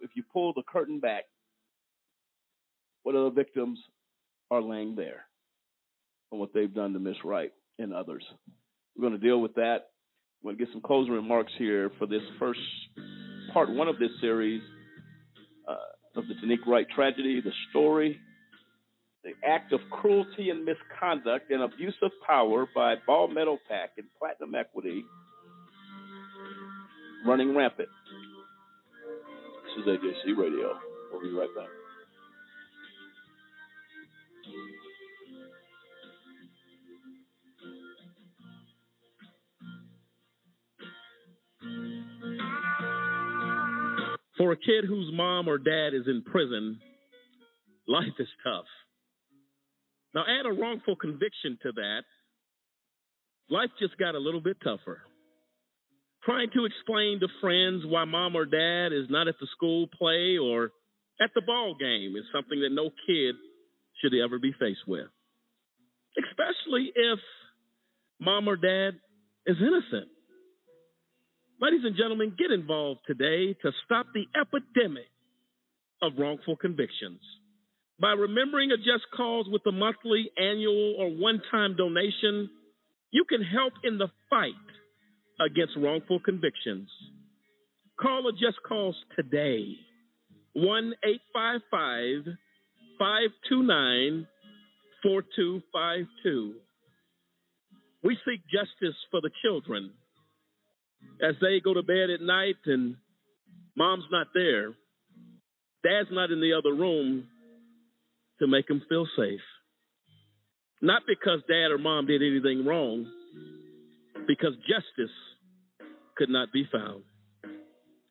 if you pull the curtain back, what other victims are laying there and what they've done to Miss Wright and others. We're going to deal with that. Going to get some closing remarks here for this first part one of this series uh, of the Tanique Wright tragedy, the story, the act of cruelty and misconduct and abuse of power by Ball Metal Pack and Platinum Equity running rampant. This is AJC Radio. We'll be right back. For a kid whose mom or dad is in prison, life is tough. Now, add a wrongful conviction to that, life just got a little bit tougher. Trying to explain to friends why mom or dad is not at the school play or at the ball game is something that no kid should ever be faced with. Especially if mom or dad is innocent. Ladies and gentlemen, get involved today to stop the epidemic of wrongful convictions. By remembering a just cause with a monthly, annual, or one time donation, you can help in the fight against wrongful convictions. Call a just cause today 1 855 529 4252. We seek justice for the children as they go to bed at night and mom's not there, dad's not in the other room to make them feel safe. Not because dad or mom did anything wrong, because justice could not be found.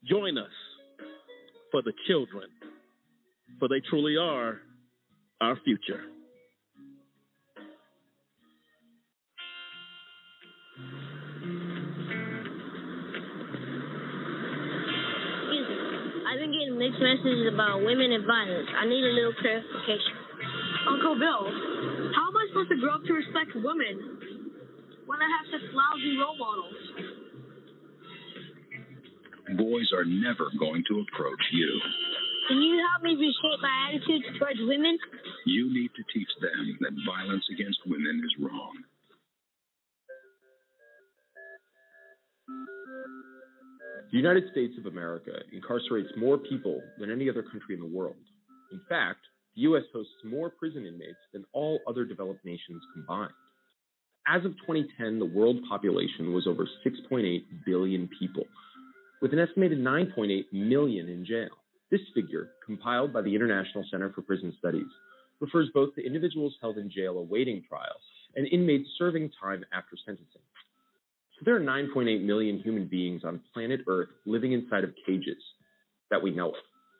Join us for the children, for they truly are our future. Been getting mixed messages about women and violence. I need a little clarification. Uncle Bill, how am I supposed to grow up to respect women when I have such lousy role models? Boys are never going to approach you. Can you help me reshape my attitudes towards women? You need to teach them that violence against women is wrong. The United States of America incarcerates more people than any other country in the world. In fact, the U.S. hosts more prison inmates than all other developed nations combined. As of 2010, the world population was over 6.8 billion people, with an estimated 9.8 million in jail. This figure, compiled by the International Center for Prison Studies, refers both to individuals held in jail awaiting trial and inmates serving time after sentencing. So there are 9.8 million human beings on planet Earth living inside of cages that we know of.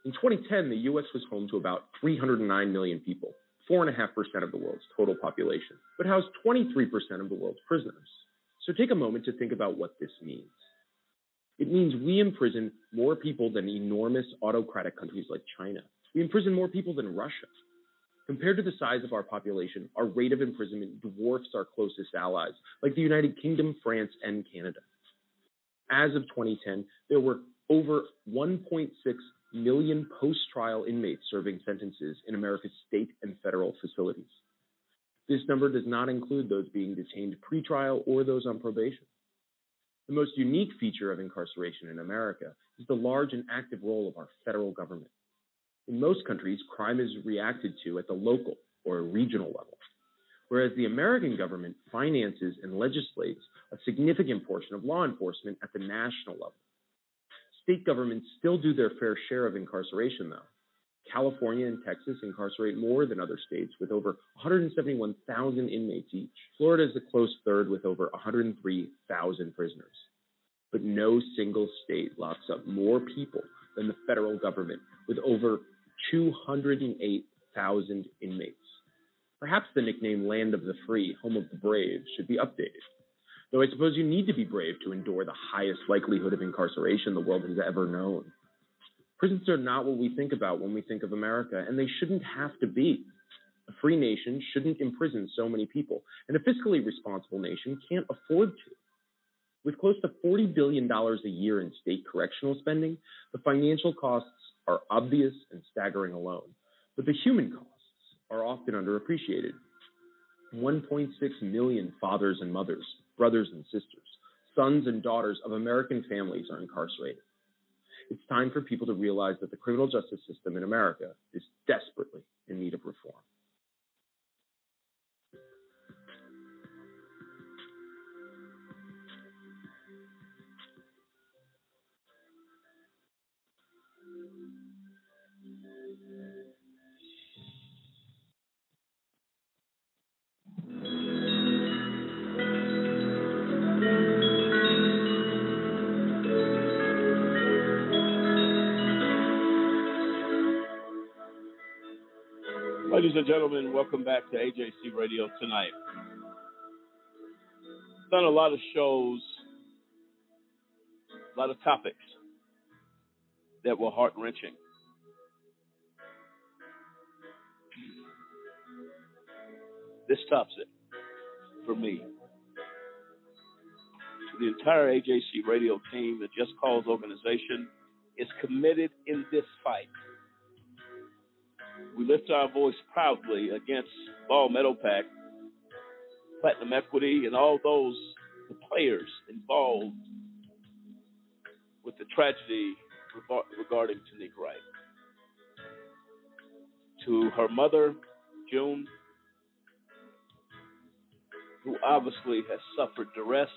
In 2010, the U.S. was home to about 309 million people, 4.5% of the world's total population, but housed 23% of the world's prisoners. So take a moment to think about what this means. It means we imprison more people than enormous autocratic countries like China. We imprison more people than Russia. Compared to the size of our population, our rate of imprisonment dwarfs our closest allies, like the United Kingdom, France, and Canada. As of 2010, there were over 1.6 million post trial inmates serving sentences in America's state and federal facilities. This number does not include those being detained pre-trial or those on probation. The most unique feature of incarceration in America is the large and active role of our federal government. In most countries, crime is reacted to at the local or regional level, whereas the American government finances and legislates a significant portion of law enforcement at the national level. State governments still do their fair share of incarceration, though. California and Texas incarcerate more than other states with over 171,000 inmates each. Florida is a close third with over 103,000 prisoners. But no single state locks up more people than the federal government with over 208,000 inmates. Perhaps the nickname Land of the Free, Home of the Brave should be updated. Though I suppose you need to be brave to endure the highest likelihood of incarceration the world has ever known. Prisons are not what we think about when we think of America, and they shouldn't have to be. A free nation shouldn't imprison so many people, and a fiscally responsible nation can't afford to. With close to $40 billion a year in state correctional spending, the financial costs are obvious and staggering alone, but the human costs are often underappreciated. 1.6 million fathers and mothers, brothers and sisters, sons and daughters of American families are incarcerated. It's time for people to realize that the criminal justice system in America is desperately in need of reform. And gentlemen, welcome back to AJC Radio tonight. Done a lot of shows, a lot of topics that were heart wrenching. This tops it for me. The entire AJC Radio team, the Just Cause organization is committed in this fight we lift our voice proudly against Ball Metalpack, Platinum Equity, and all those the players involved with the tragedy regarding Tanique Wright. To her mother, June, who obviously has suffered duress.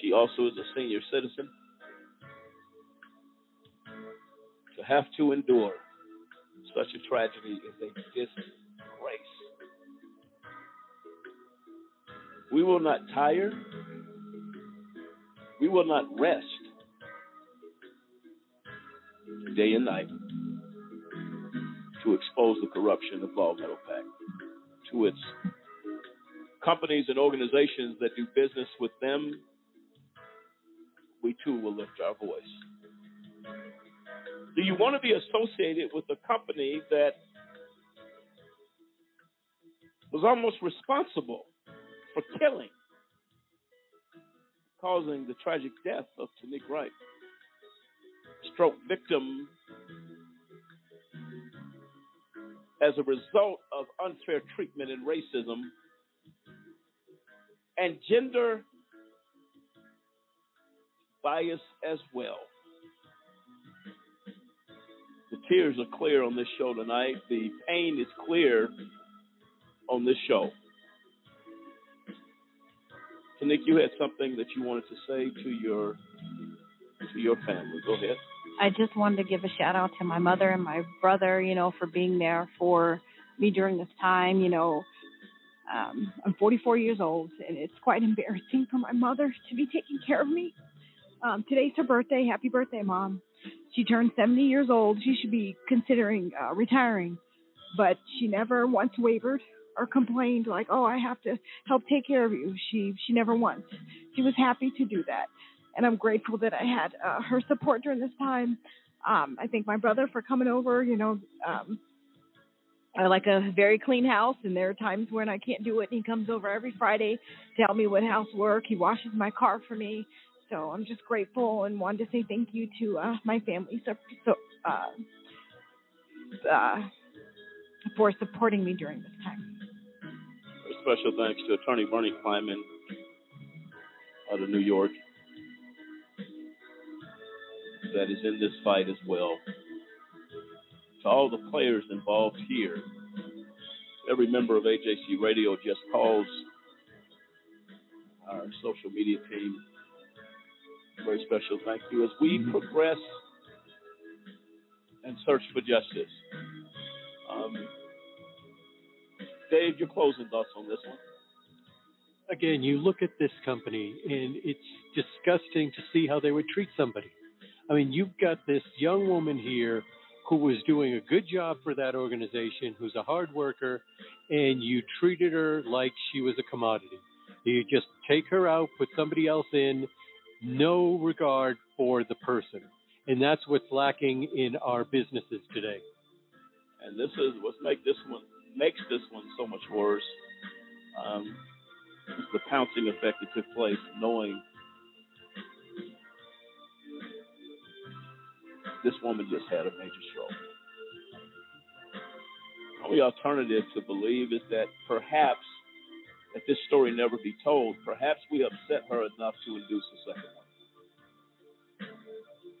She also is a senior citizen. To have to endure such a tragedy is a disgrace. We will not tire. We will not rest day and night to expose the corruption of Ball Metal Pack to its companies and organizations that do business with them. We too will lift our voice. Do you want to be associated with a company that was almost responsible for killing, causing the tragic death of Tanique Wright? Stroke victim as a result of unfair treatment and racism and gender bias as well. The tears are clear on this show tonight. The pain is clear on this show. So Nick, you had something that you wanted to say to your to your family. Go ahead. I just wanted to give a shout out to my mother and my brother, you know, for being there for me during this time. You know, um, I'm 44 years old, and it's quite embarrassing for my mother to be taking care of me. Um, today's her birthday. Happy birthday, mom! She turned 70 years old. She should be considering uh, retiring, but she never once wavered or complained like, "Oh, I have to help take care of you." She she never once. She was happy to do that, and I'm grateful that I had uh, her support during this time. Um, I thank my brother for coming over. You know, um, I like a very clean house, and there are times when I can't do it. And he comes over every Friday to help me with housework. He washes my car for me. So I'm just grateful and wanted to say thank you to uh, my family so, so uh, uh, for supporting me during this time. A special thanks to Attorney Bernie Kleinman out of New York that is in this fight as well. To all the players involved here, every member of AJC Radio Just Cause our social media team. Very special thank you as we progress and search for justice. Um, Dave, your closing thoughts on this one? Again, you look at this company and it's disgusting to see how they would treat somebody. I mean, you've got this young woman here who was doing a good job for that organization, who's a hard worker, and you treated her like she was a commodity. You just take her out, put somebody else in, no regard for the person. And that's what's lacking in our businesses today. And this is what make this one makes this one so much worse. Um, the pouncing effect that took place, knowing this woman just had a major stroke. The only alternative to believe is that perhaps that this story never be told, perhaps we upset her enough to induce a second one.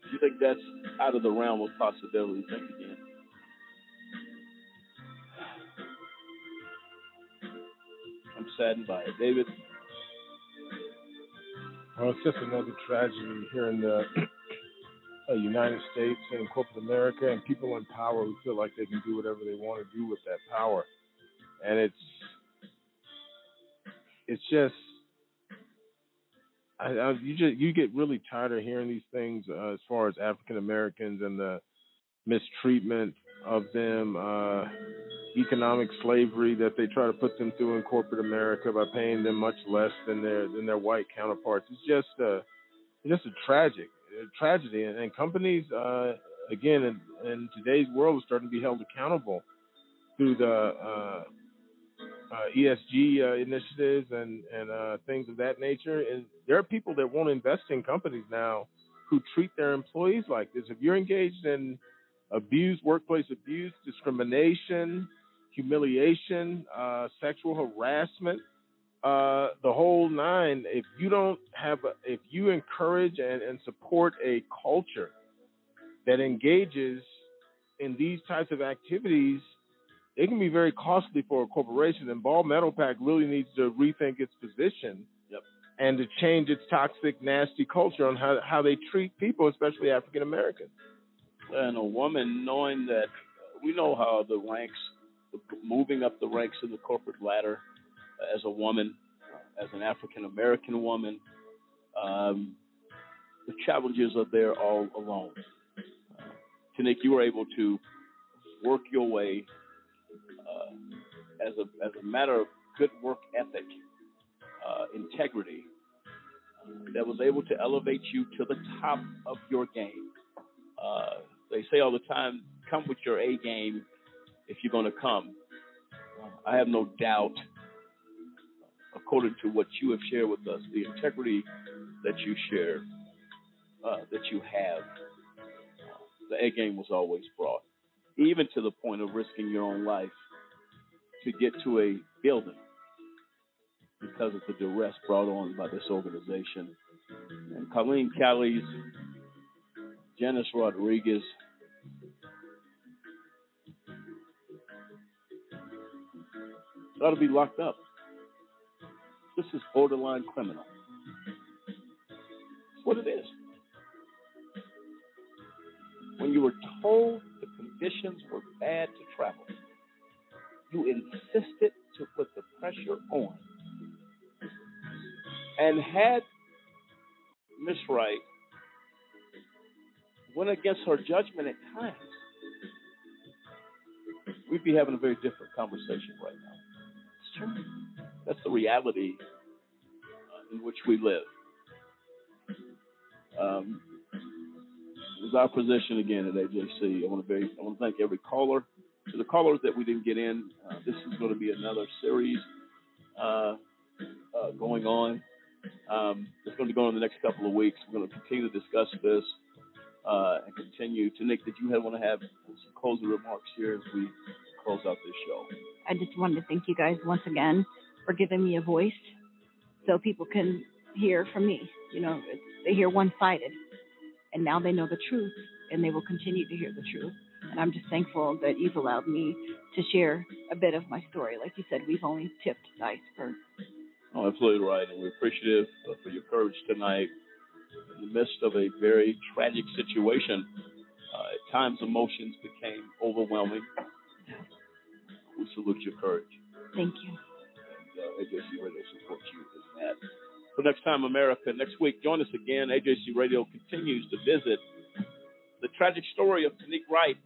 Do you think that's out of the realm of possibility? Think again. I'm saddened by it. David? Well, it's just another tragedy here in the uh, United States and corporate America and people in power who feel like they can do whatever they want to do with that power. And it's it's just I, I, you just you get really tired of hearing these things uh, as far as African Americans and the mistreatment of them, uh, economic slavery that they try to put them through in corporate America by paying them much less than their than their white counterparts. It's just a it's just a tragic a tragedy, and, and companies uh, again in, in today's world are starting to be held accountable through the uh, ESG uh, initiatives and and uh, things of that nature. And there are people that won't invest in companies now who treat their employees like this. If you're engaged in abuse, workplace abuse, discrimination, humiliation, uh, sexual harassment, uh, the whole nine. If you don't have, a, if you encourage and, and support a culture that engages in these types of activities, it can be very costly for a corporation. And Ball Metalpack really needs to rethink its position yep. and to change its toxic, nasty culture on how how they treat people, especially African Americans. And a woman knowing that we know how the ranks, moving up the ranks in the corporate ladder as a woman, as an African American woman, um, the challenges are there all along. Uh, Tanique, you were able to work your way as a as a matter of good work ethic, uh, integrity, that was able to elevate you to the top of your game. Uh, they say all the time, come with your A game if you're going to come. I have no doubt, according to what you have shared with us, the integrity that you share, uh, that you have, the A game was always brought, even to the point of risking your own life to get to a building because of the duress brought on by this organization. And Colleen Kelly's, Janice Rodriguez, ought to be locked up. This is borderline criminal. That's what it is. When you were told the conditions were bad to travel, you insisted to put the pressure on. And had Miss Wright went against her judgment at times, we'd be having a very different conversation right now. It's true. That's the reality uh, in which we live. Um, it was our position again at AJC. I want to very, I want to thank every caller. To the callers that we didn't get in, uh, this is going to be another series uh, uh, going on. Um, it's going to be going on the next couple of weeks. We're going to continue to discuss this uh, and continue. Tanique, did you want to have some closing remarks here as we close out this show? I just wanted to thank you guys once again for giving me a voice so people can hear from me. You know, they hear one sided, and now they know the truth, and they will continue to hear the truth. And I'm just thankful that you've allowed me to share a bit of my story. Like you said, we've only tipped the iceberg. Oh, absolutely right. And we're appreciative for your courage tonight in the midst of a very tragic situation. Uh, at times, emotions became overwhelming. We salute your courage. Thank you. And uh, AJC Radio supports you in that. So next time, America, next week, join us again. AJC Radio continues to visit the tragic story of Tanique Wright.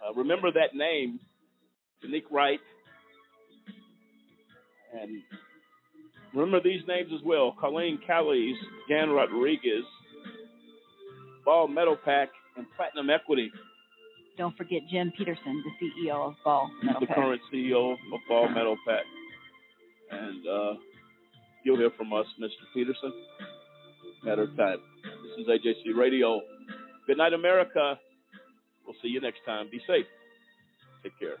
Uh, remember that name, Tanique Wright. And remember these names as well Colleen Callies, Jan Rodriguez, Ball Metalpack, and Platinum Equity. Don't forget Jim Peterson, the CEO of Ball He's Metal the current CEO of Ball Metal Pack. And uh, you'll hear from us, Mr. Peterson. Matter of time. This is AJC Radio. Good night, America. We'll see you next time. Be safe. Take care.